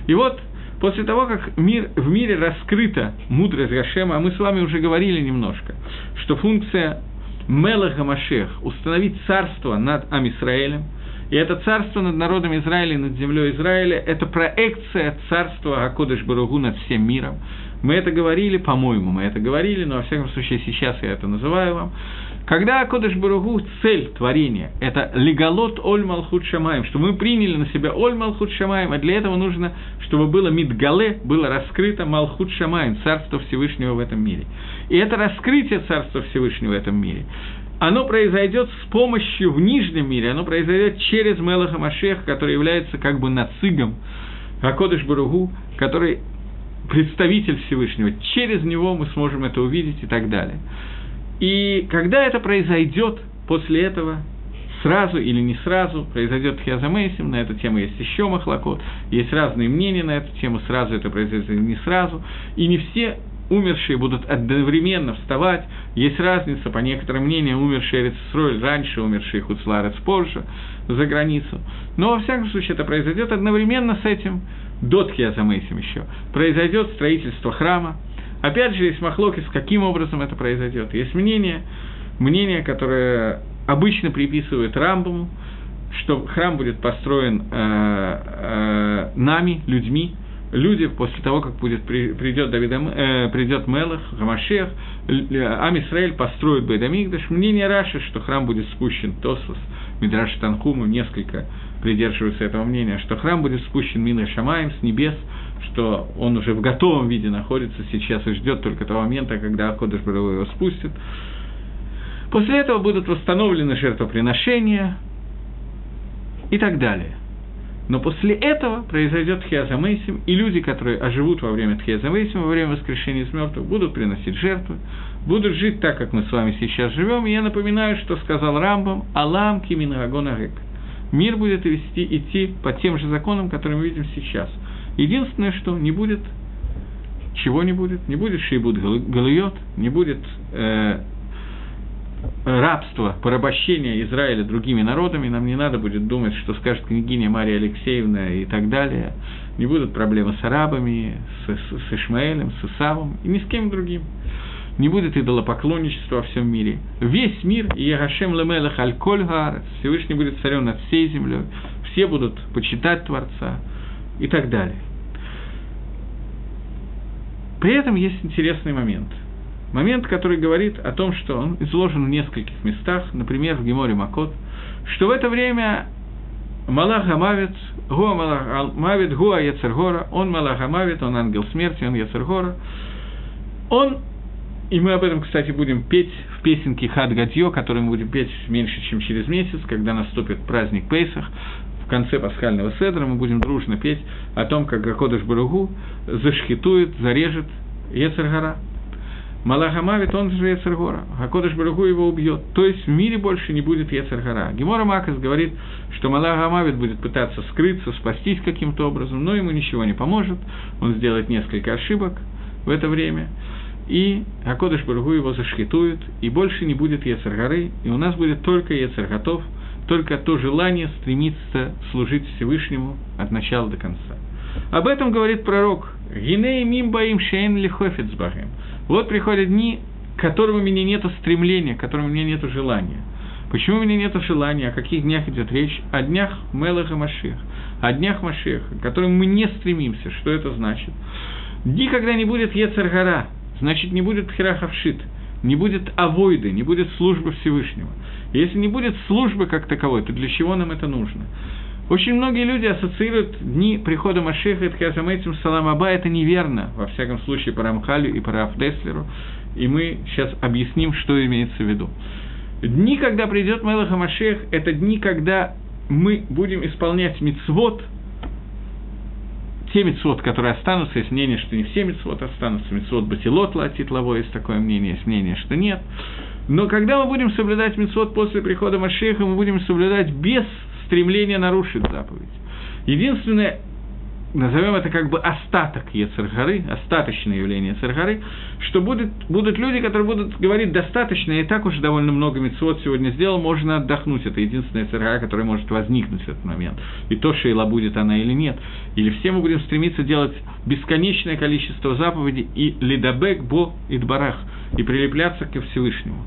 И вот, после того, как мир, в мире раскрыта мудрость Гашема, а мы с вами уже говорили немножко, что функция Мелаха Машех – установить царство над Амисраэлем, и это царство над народом Израиля, над землей Израиля, это проекция царства Акодыш Баругу над всем миром. Мы это говорили, по-моему, мы это говорили, но во всяком случае сейчас я это называю вам. Когда Акодыш Баругу цель творения – это легалот оль малхут шамаем, что мы приняли на себя оль малхут шамаем, а для этого нужно, чтобы было мидгале, было раскрыто малхут шамаем, царство Всевышнего в этом мире. И это раскрытие царства Всевышнего в этом мире оно произойдет с помощью в нижнем мире, оно произойдет через Мелаха Машех, который является как бы нацигом Акодыш Баругу, который представитель Всевышнего. Через него мы сможем это увидеть и так далее. И когда это произойдет, после этого сразу или не сразу произойдет Хиазамейсим, на эту тему есть еще махлокот, есть разные мнения на эту тему, сразу это произойдет или не сразу, и не все умершие будут одновременно вставать. Есть разница, по некоторым мнениям, умершие Эрицесроль раньше, умершие Хуцларец позже, за границу. Но, во всяком случае, это произойдет одновременно с этим, до Тхиазамейсим еще, произойдет строительство храма. Опять же, есть махлокис, каким образом это произойдет. Есть мнение, мнение, которое обычно приписывают Рамбаму, что храм будет построен э, э, нами, людьми, люди после того, как будет, придет, Давида, э, придет Мелах, Хамашех, Ам Исраэль построит Бейдамигдаш. Мнение Раши, что храм будет спущен Тосфос, Мидраш Танхуму, несколько придерживаются этого мнения, что храм будет спущен Мина Шамаем с небес, что он уже в готовом виде находится сейчас и ждет только того момента, когда Барова его спустит. После этого будут восстановлены жертвоприношения и так далее – но после этого произойдет Тхиазамейсим, и люди, которые оживут во время Тхиазамейсима, во время воскрешения из мертвых, будут приносить жертвы, будут жить так, как мы с вами сейчас живем. И я напоминаю, что сказал Рамбам «Алам киминагон агек». Мир будет вести, идти по тем же законам, которые мы видим сейчас. Единственное, что не будет чего не будет? Не будет шейбут галуйот, не будет э, рабства, порабощения Израиля другими народами, нам не надо будет думать, что скажет княгиня Мария Алексеевна и так далее. Не будут проблемы с арабами, с, с, с Ишмаэлем, с Исавом и ни с кем другим. Не будет идолопоклонничества во всем мире. Весь мир, и Ягашем Лемелах Аль Всевышний будет царем над всей землей, все будут почитать Творца и так далее. При этом есть интересный момент – Момент, который говорит о том, что он изложен в нескольких местах, например, в Геморе Макот, что в это время Малах Амавит, Гуа Малах Амавит, Гуа Яцергора, он Малах Амавит, он ангел смерти, он Яцергора, он, и мы об этом, кстати, будем петь в песенке Хад Гатьё, которую мы будем петь меньше, чем через месяц, когда наступит праздник Пейсах, в конце пасхального седра мы будем дружно петь о том, как Гакодыш Баругу зашхитует, зарежет Ецергора. Малахамавит, он же Ецергора. Хакодыш Барагу его убьет. То есть в мире больше не будет Ецергора. Гемора Макас говорит, что Малахамавит будет пытаться скрыться, спастись каким-то образом, но ему ничего не поможет. Он сделает несколько ошибок в это время. И Хакодыш Барагу его зашхитует, и больше не будет Ецергоры, и у нас будет только Ецерготов, только то желание стремиться служить Всевышнему от начала до конца. Об этом говорит пророк «Гиней мимбаим шейн лихофицбахем». Вот приходят дни, к которым у меня нет стремления, к которым у меня нет желания. Почему у меня нет желания? О каких днях идет речь? О днях Мелаха Машех, о днях Машеха, к которым мы не стремимся. Что это значит? Дни, когда не будет Ецаргара, значит, не будет Хирахавшит, не будет авойды, не будет службы Всевышнего. Если не будет службы как таковой, то для чего нам это нужно? Очень многие люди ассоциируют дни прихода Машеха и Тхазамейцем Салам Аба. Это неверно, во всяком случае, по Рамхалю и по Рафдеслеру. И мы сейчас объясним, что имеется в виду. Дни, когда придет Мелаха Машех, это дни, когда мы будем исполнять мицвод, те мицвод, которые останутся, есть мнение, что не все мицвод останутся, мицвод Батилот латит лаво, есть такое мнение, есть мнение, что нет. Но когда мы будем соблюдать мицвод после прихода Машеха, мы будем соблюдать без стремление нарушить заповедь. Единственное, назовем это как бы остаток Ецаргары, остаточное явление Ецаргары, что будет, будут люди, которые будут говорить достаточно, и так уж довольно много мецвод сегодня сделал, можно отдохнуть. Это единственная Ецаргара, которая может возникнуть в этот момент. И то, шейла будет она или нет. Или все мы будем стремиться делать бесконечное количество заповедей и лидабек, бо, и дбарах, и прилепляться ко Всевышнему.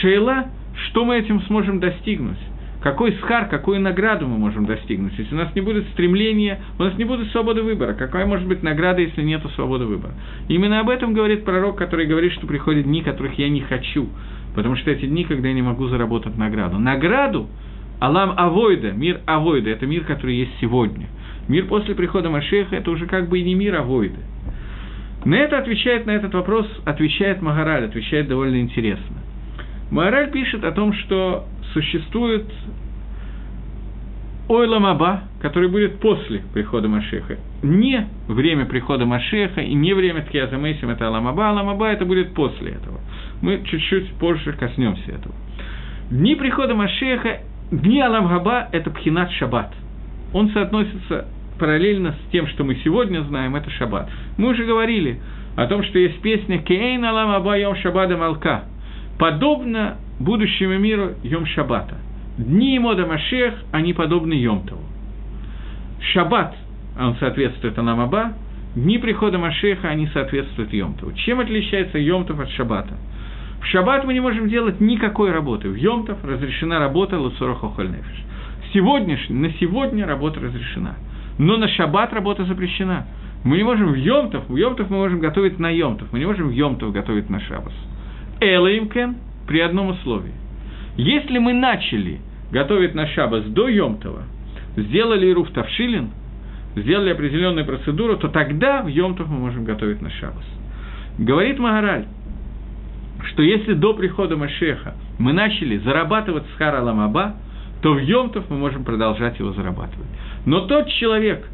Шейла, что мы этим сможем достигнуть? Какой схар, какую награду мы можем достигнуть, если у нас не будет стремления, у нас не будет свободы выбора. Какая может быть награда, если нет свободы выбора? Именно об этом говорит пророк, который говорит, что приходят дни, которых я не хочу, потому что эти дни, когда я не могу заработать награду. Награду Алам Авойда, мир Авойда, это мир, который есть сегодня. Мир после прихода Машеха – это уже как бы и не мир Авойда. На это отвечает, на этот вопрос отвечает Магараль, отвечает довольно интересно. Магараль пишет о том, что существует Ойламаба, который будет после прихода Машеха. Не время прихода Машеха и не время Ткиаза Мейсим, это Аламаба. Аламаба это будет после этого. Мы чуть-чуть позже коснемся этого. Дни прихода Машеха, дни Аламгаба – это Пхинат Шаббат. Он соотносится параллельно с тем, что мы сегодня знаем, это Шаббат. Мы уже говорили о том, что есть песня «Кейн Аламаба Йом Шаббада Малка», подобно будущему миру Йом Шаббата. Дни Мода Машех, они подобны Йомтову. Шаббат, он соответствует Аламаба, дни прихода Машеха, они соответствуют Йомтову. Чем отличается Йомтов от Шаббата? В Шаббат мы не можем делать никакой работы. В Йомтов разрешена работа Луцора Хохольнефиш. Сегодня, на сегодня работа разрешена. Но на Шаббат работа запрещена. Мы не можем в Йомтов, в Йомтов мы можем готовить на Йомтов, мы не можем в Йомтов готовить на Шаббас. Элаимкен при одном условии. Если мы начали готовить на шабас до Йомтова, сделали Ируф Тавшилин, сделали определенную процедуру, то тогда в Йомтов мы можем готовить на шабас. Говорит Магараль, что если до прихода Машеха мы начали зарабатывать с Хара Ламаба, то в Йомтов мы можем продолжать его зарабатывать. Но тот человек,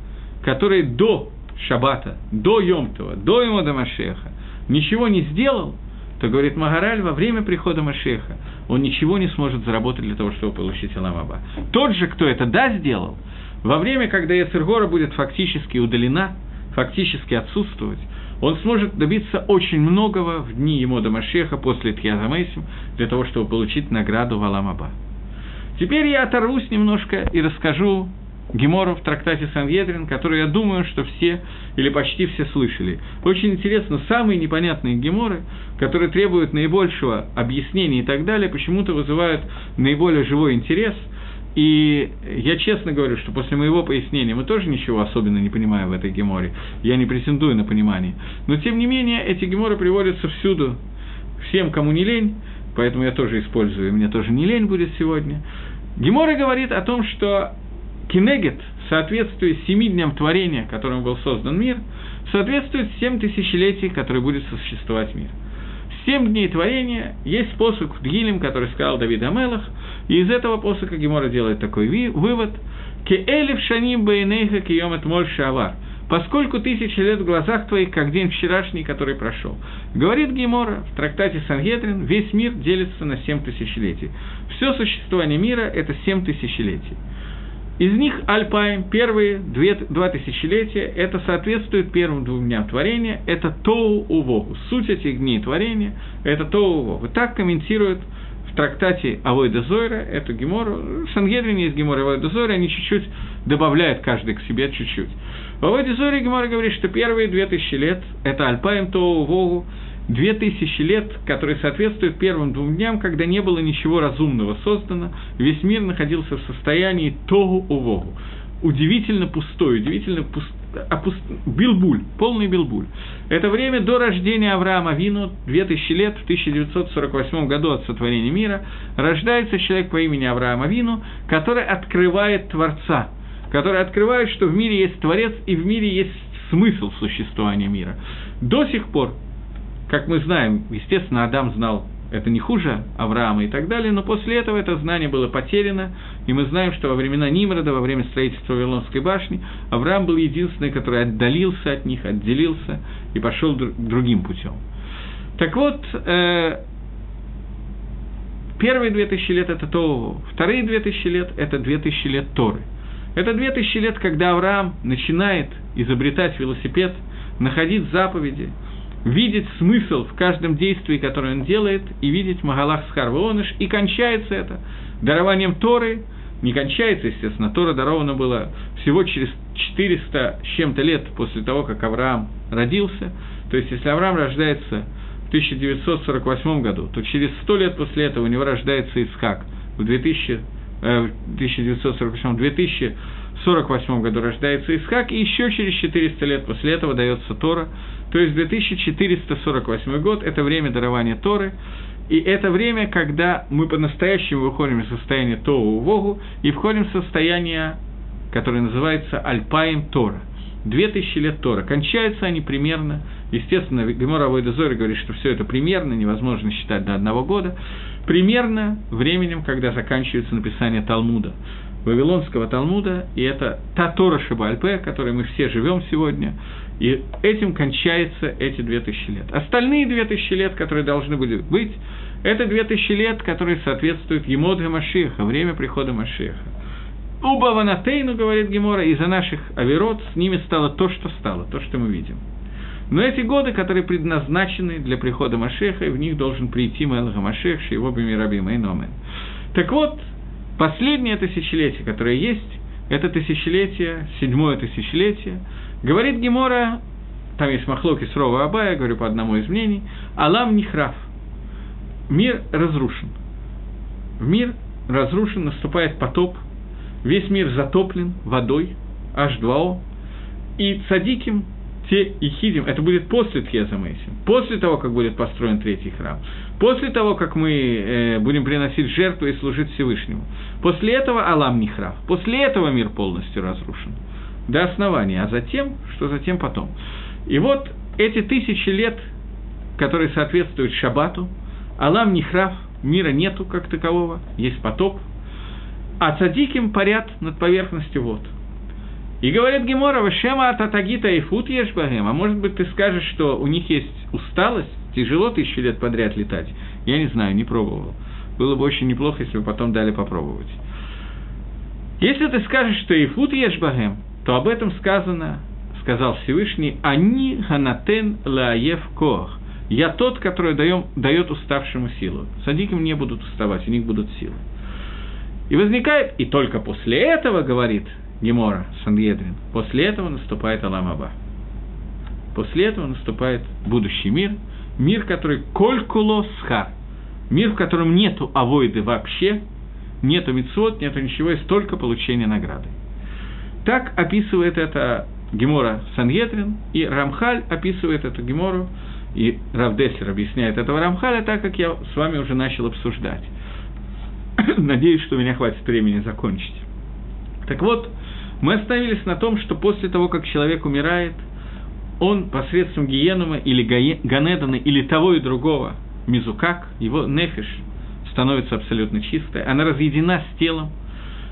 который до Шабата, до Йомтова, до Имода Машеха ничего не сделал, то, говорит Магараль, во время прихода Машеха он ничего не сможет заработать для того, чтобы получить Аламаба. Тот же, кто это да сделал, во время, когда Яцергора будет фактически удалена, фактически отсутствовать, он сможет добиться очень многого в дни ему до Машеха после Тьязамейсим, для того, чтобы получить награду Валамаба. Теперь я оторвусь немножко и расскажу Гемора в трактате Сангедрин, который, я думаю, что все или почти все слышали. Очень интересно, самые непонятные геморы, которые требуют наибольшего объяснения и так далее, почему-то вызывают наиболее живой интерес. И я честно говорю, что после моего пояснения мы тоже ничего особенно не понимаем в этой геморе. Я не претендую на понимание. Но, тем не менее, эти геморы приводятся всюду, всем, кому не лень, поэтому я тоже использую, мне тоже не лень будет сегодня. Гемора говорит о том, что Кинегет, соответствует семи дням творения, которым был создан мир, соответствует семь тысячелетий, которые будет существовать мир. Семь дней творения есть посох в Дгилем, который сказал Давид Амелах, и из этого посоха Гемора делает такой вывод «Ке элев шаним бейнейха киемет моль шавар» поскольку тысячи лет в глазах твоих, как день вчерашний, который прошел. Говорит Гемора в трактате Сангедрин, весь мир делится на семь тысячелетий. Все существование мира – это семь тысячелетий. Из них Альпаем, первые две, два тысячелетия, это соответствует первым двум дням творения, это Тоу Увогу. Суть этих дней творения – это Тоу Увогу. Так комментирует в трактате Авойда Зойра, эту Гемору, в Сангедрине есть Гемора Авойда Зойра, они чуть-чуть добавляют каждый к себе чуть-чуть. В Авойда Зойре Гемора говорит, что первые две тысячи лет – это Альпаем Тоу Увогу, две тысячи лет, которые соответствуют первым двум дням, когда не было ничего разумного создано, весь мир находился в состоянии тогу-увогу. Удивительно пустой, удивительно пуст... опуст... билбуль, полный билбуль. Это время до рождения Авраама Вину, 2000 лет, в 1948 году от сотворения мира, рождается человек по имени Авраама Вину, который открывает Творца, который открывает, что в мире есть Творец и в мире есть смысл существования мира. До сих пор как мы знаем, естественно, Адам знал это не хуже Авраама и так далее, но после этого это знание было потеряно, и мы знаем, что во времена Нимрода, во время строительства Вавилонской башни, Авраам был единственный, который отдалился от них, отделился и пошел другим путем. Так вот, э, первые две тысячи лет – это то, вторые две тысячи лет – это две тысячи лет Торы. Это две тысячи лет, когда Авраам начинает изобретать велосипед, находить заповеди – видеть смысл в каждом действии, которое он делает, и видеть Магалах Схарвооныш, и кончается это дарованием Торы, не кончается, естественно, Тора дарована была всего через 400 с чем-то лет после того, как Авраам родился, то есть если Авраам рождается в 1948 году, то через 100 лет после этого у него рождается Исхак, в 2000, э, 1948 2000 1948 году рождается Исхак, и еще через 400 лет после этого дается Тора. То есть 2448 год – это время дарования Торы, и это время, когда мы по-настоящему выходим из состояния Тоу Вогу и входим в состояние, которое называется Альпаем Тора. Две тысячи лет Тора. Кончаются они примерно, естественно, Гемора Войдезори говорит, что все это примерно, невозможно считать до одного года, примерно временем, когда заканчивается написание Талмуда. Вавилонского Талмуда, и это та Тора Шабальпе, которой мы все живем сегодня, и этим кончаются эти две тысячи лет. Остальные две тысячи лет, которые должны были быть, это две тысячи лет, которые соответствуют Емодге Машиха, время прихода Машиха. У Баванатейну, говорит Гемора, из-за наших аверот с ними стало то, что стало, то, что мы видим. Но эти годы, которые предназначены для прихода Машеха, и в них должен прийти Мелаха Машех, его Бимираби Мейномен. Так вот, Последнее тысячелетие, которое есть, это тысячелетие, седьмое тысячелетие, говорит Гемора, там есть Махлоки Срова Абая, говорю по одному из мнений, Алам Нихраф. Мир разрушен. В мир разрушен, наступает потоп, весь мир затоплен водой, H2O, и цадиким те Ихидим, это будет после Тхеза Мейсим, после того, как будет построен третий храм, после того, как мы э, будем приносить жертву и служить Всевышнему. После этого Алам Нихрав, после этого мир полностью разрушен. До основания, а затем, что затем потом. И вот эти тысячи лет, которые соответствуют Шабату, Алам Нихрав, мира нету как такового, есть потоп, а цадиким парят над поверхностью вод – и говорит Гемора, Вашема Татагита и Фут Ешбагем, а может быть ты скажешь, что у них есть усталость, тяжело тысячу лет подряд летать? Я не знаю, не пробовал. Было бы очень неплохо, если бы потом дали попробовать. Если ты скажешь, что и Фут Ешбагем, то об этом сказано сказал Всевышний, «Они ганатен лаев коах». Я тот, который даем, дает уставшему силу. Садиким не будут уставать, у них будут силы. И возникает, и только после этого, говорит Гемора Сангедрин, после этого наступает Аламаба. После этого наступает будущий мир, мир, который колькуло схар, мир, в котором нету авоиды вообще, нету мицвод, нету ничего, есть только получение награды. Так описывает это Гемора Сангедрин, и Рамхаль описывает эту Гемору, и Равдеслер объясняет этого Рамхаля так, как я с вами уже начал обсуждать. Надеюсь, что у меня хватит времени закончить. Так вот, мы остановились на том, что после того, как человек умирает, он посредством гиенума или ганедана, или того и другого, мизукак, его нефиш становится абсолютно чистой, она разъедена с телом.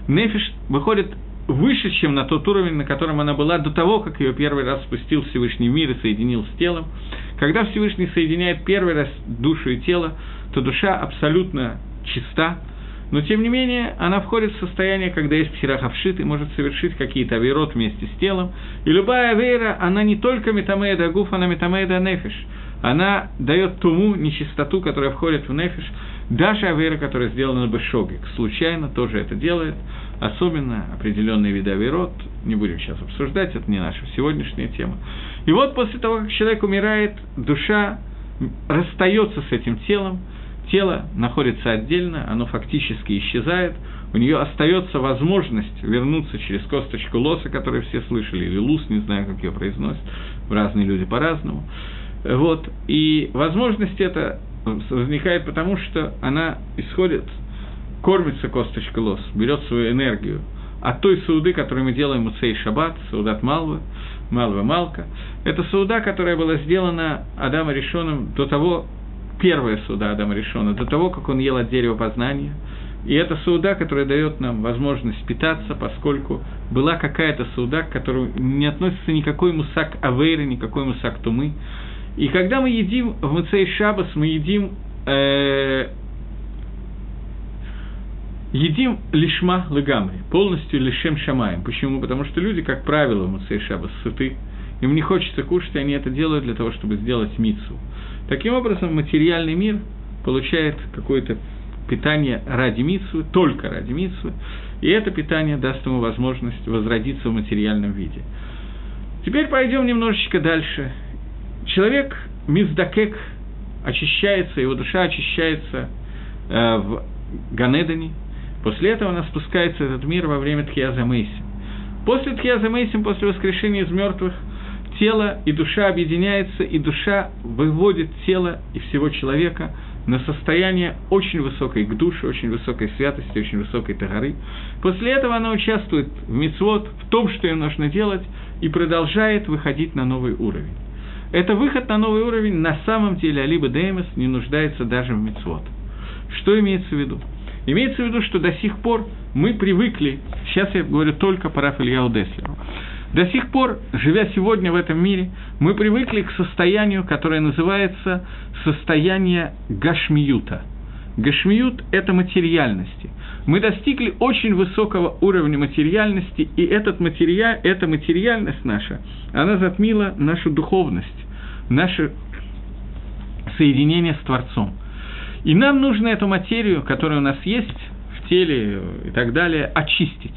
Нефиш выходит выше, чем на тот уровень, на котором она была до того, как ее первый раз спустил Всевышний мир и соединил с телом. Когда Всевышний соединяет первый раз душу и тело, то душа абсолютно чиста, но, тем не менее, она входит в состояние, когда есть псирахавшит и может совершить какие-то авирот вместе с телом. И любая авера, она не только метамеда гуф, она метамеда нефиш. Она дает туму, нечистоту, которая входит в нефиш, даже авера, которая сделана бы шогик. Случайно тоже это делает, особенно определенные виды авирот, не будем сейчас обсуждать, это не наша сегодняшняя тема. И вот после того, как человек умирает, душа расстается с этим телом, тело находится отдельно, оно фактически исчезает, у нее остается возможность вернуться через косточку лоса, которую все слышали, или лус, не знаю, как ее произносят, разные люди по-разному. Вот, и возможность эта возникает потому, что она исходит, кормится косточка лос, берет свою энергию от той сауды, которую мы делаем у Цей Шаббат, саудат Малвы, Малва Малка. Это сауда, которая была сделана Адамом Решоном до того, первая суда Адама Решона, до того, как он ел от дерева познания. И это суда, которая дает нам возможность питаться, поскольку была какая-то суда, к которой не относится никакой мусак авейры, никакой мусак тумы. И когда мы едим в Муцей Шабас, мы едим э, едим лишма лыгамри, полностью лишем шамаем. Почему? Потому что люди, как правило, в Муцей Шабас сыты, им не хочется кушать, и они это делают для того, чтобы сделать мицу. Таким образом, материальный мир получает какое-то питание ради митсвы, только ради митсвы, и это питание даст ему возможность возродиться в материальном виде. Теперь пойдем немножечко дальше. Человек, миздакек, очищается, его душа очищается э, в Ганедане. После этого она спускается в этот мир во время Тхиаза Мейсим. После Тхиаза Мейсим, после воскрешения из мертвых – тело и душа объединяются, и душа выводит тело и всего человека на состояние очень высокой к душе, очень высокой святости, очень высокой тагары. После этого она участвует в мицвод, в том, что ей нужно делать, и продолжает выходить на новый уровень. Это выход на новый уровень на самом деле Алиба Деймос не нуждается даже в мицвод. Что имеется в виду? Имеется в виду, что до сих пор мы привыкли, сейчас я говорю только по Рафаэльяу Деслеру, до сих пор, живя сегодня в этом мире, мы привыкли к состоянию, которое называется состояние гашмиюта. Гашмиют – это материальности. Мы достигли очень высокого уровня материальности, и этот материаль, эта материальность наша, она затмила нашу духовность, наше соединение с Творцом. И нам нужно эту материю, которая у нас есть в теле и так далее, очистить.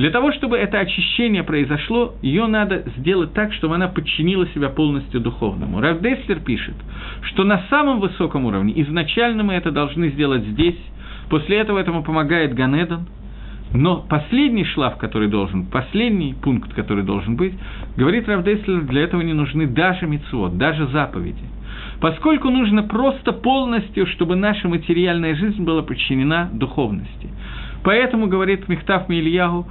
Для того, чтобы это очищение произошло, ее надо сделать так, чтобы она подчинила себя полностью духовному. Равдеслер пишет, что на самом высоком уровне, изначально мы это должны сделать здесь, после этого этому помогает Ганедан, но последний шлаф, который должен, последний пункт, который должен быть, говорит Равдеслер, для этого не нужны даже мицвод, даже заповеди. Поскольку нужно просто полностью, чтобы наша материальная жизнь была подчинена духовности. Поэтому, говорит Мехтав Мильягу,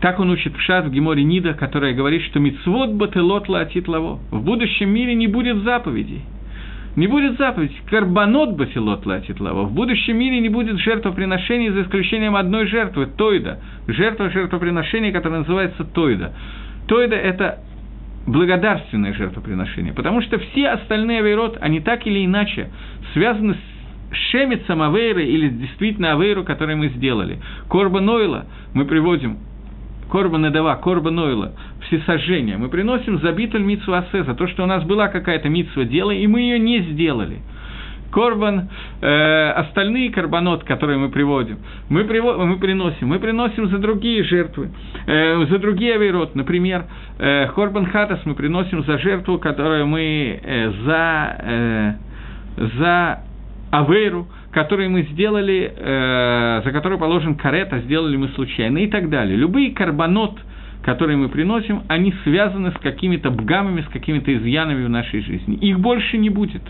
так он учит в Шат в Геморе Нида, которая говорит, что мицвод бателот лаатит лаво. В будущем мире не будет заповедей. Не будет заповедей. Карбонот бафилот латит лаво. В будущем мире не будет жертвоприношений за исключением одной жертвы, Тойда. Жертва жертвоприношения, которая называется Тойда. Тойда – это благодарственное жертвоприношение, потому что все остальные авейрот, они так или иначе связаны с шемицем авейры или действительно авейру, который мы сделали. Корба Нойла мы приводим Корбан Эдава, Корбан Ойла, всесожжение, мы приносим за битуль митсу асе, за то, что у нас была какая-то митсва дела, и мы ее не сделали. Корбан, э, остальные карбонот, которые мы приводим, мы, приво, мы приносим, мы приносим за другие жертвы, э, за другие авирот, например, э, Корбан Хатас мы приносим за жертву, которую мы э, за, э, за Авейру, которые мы сделали, э, за которую положен карета, сделали мы случайно и так далее. Любые карбонот, которые мы приносим, они связаны с какими-то бгамами, с какими-то изъянами в нашей жизни. Их больше не будет.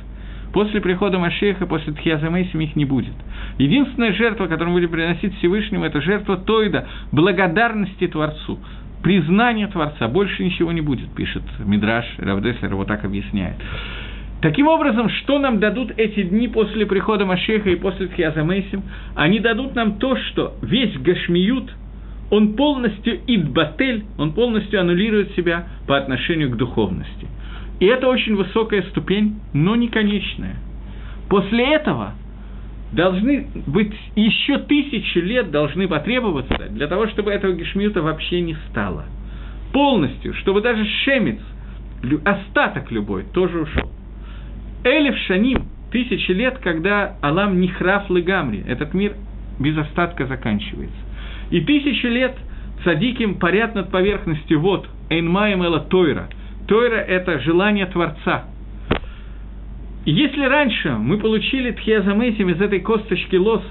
После прихода Машеха, после Тхиазамейсим их не будет. Единственная жертва, которую мы будем приносить Всевышнему, это жертва Тойда, благодарности Творцу, признание Творца. Больше ничего не будет, пишет Мидраш, Равдеслер вот так объясняет. Таким образом, что нам дадут эти дни после прихода Машеха и после Тхиаза Мейсим? Они дадут нам то, что весь Гашмиют, он полностью идбатель, он полностью аннулирует себя по отношению к духовности. И это очень высокая ступень, но не конечная. После этого должны быть еще тысячи лет должны потребоваться для того, чтобы этого Гешмиюта вообще не стало. Полностью, чтобы даже шемец, остаток любой, тоже ушел. Элиф Шаним, тысячи лет, когда Алам Нихраф Легамри, этот мир без остатка заканчивается. И тысячи лет цадиким парят над поверхностью вот, Эйнмаем Эла Тойра. Тойра – это желание Творца. Если раньше мы получили Тхиазамесим из этой косточки лос,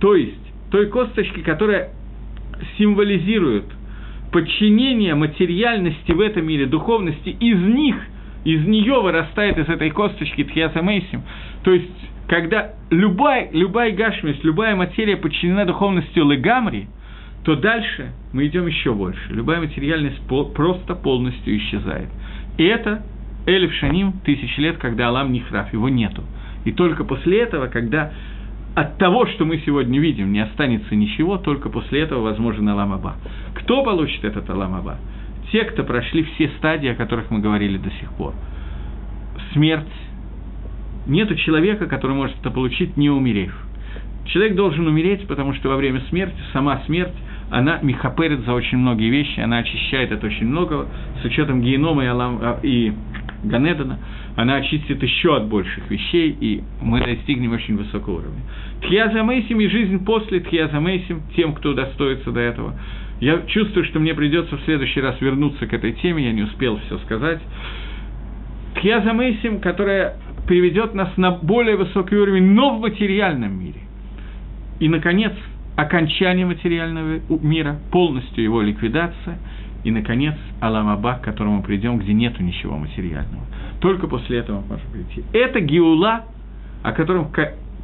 то есть той косточки, которая символизирует подчинение материальности в этом мире, духовности, из них – из нее вырастает из этой косточки Тхиаса Мейсим. То есть, когда любая, любая гашмис, любая материя подчинена духовностью Легамри, то дальше мы идем еще больше. Любая материальность просто полностью исчезает. И это Элиф Шаним, тысячи лет, когда Алам Нихраф, его нету. И только после этого, когда от того, что мы сегодня видим, не останется ничего, только после этого возможен Алам Аба. Кто получит этот Алам Аба? Те, кто прошли все стадии, о которых мы говорили до сих пор. Смерть. Нету человека, который может это получить, не умерев. Человек должен умереть, потому что во время смерти, сама смерть, она мехаперит за очень многие вещи, она очищает от очень многого, с учетом генома и, Алам, а, и Ганедана, она очистит еще от больших вещей, и мы достигнем очень высокого уровня. Тхиазамейсим и жизнь после Тхиазамейсим, тем, кто удостоится до этого, я чувствую, что мне придется в следующий раз вернуться к этой теме, я не успел все сказать. Тхьяза Мейсим, которая приведет нас на более высокий уровень, но в материальном мире. И, наконец, окончание материального мира, полностью его ликвидация, и, наконец, Аламаба, к которому придем, где нету ничего материального. Только после этого можем прийти. Это Геула, о котором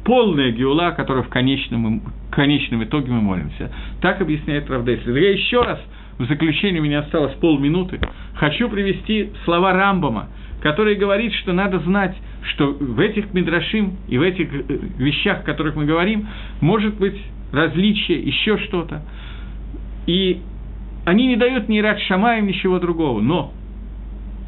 полная геула, которую в конечном, в конечном итоге мы молимся. Так объясняет Равдеслер. Я еще раз, в заключение у меня осталось полминуты, хочу привести слова Рамбама, который говорит, что надо знать, что в этих Мидрашим и в этих э, вещах, о которых мы говорим, может быть различие, еще что-то. И они не дают ни рад Шамаем, ничего другого. Но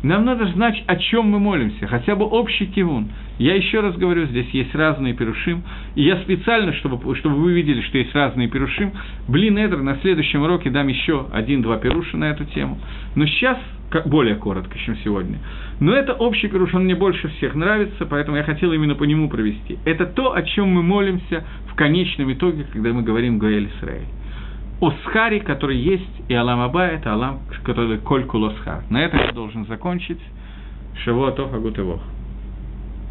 нам надо знать, о чем мы молимся, хотя бы общий кивун. Я еще раз говорю, здесь есть разные перушим, и я специально, чтобы, чтобы вы видели, что есть разные перушим, блин, Эдр, на следующем уроке дам еще один-два перуша на эту тему. Но сейчас более коротко, чем сегодня. Но это общий перуш, он мне больше всех нравится, поэтому я хотел именно по нему провести. Это то, о чем мы молимся в конечном итоге, когда мы говорим Гаэль Исраэль. Осхари, который есть, и Алам Аба, это Алам, который Коль Кулосхар. На этом я должен закончить. Шавуатов Агутывох.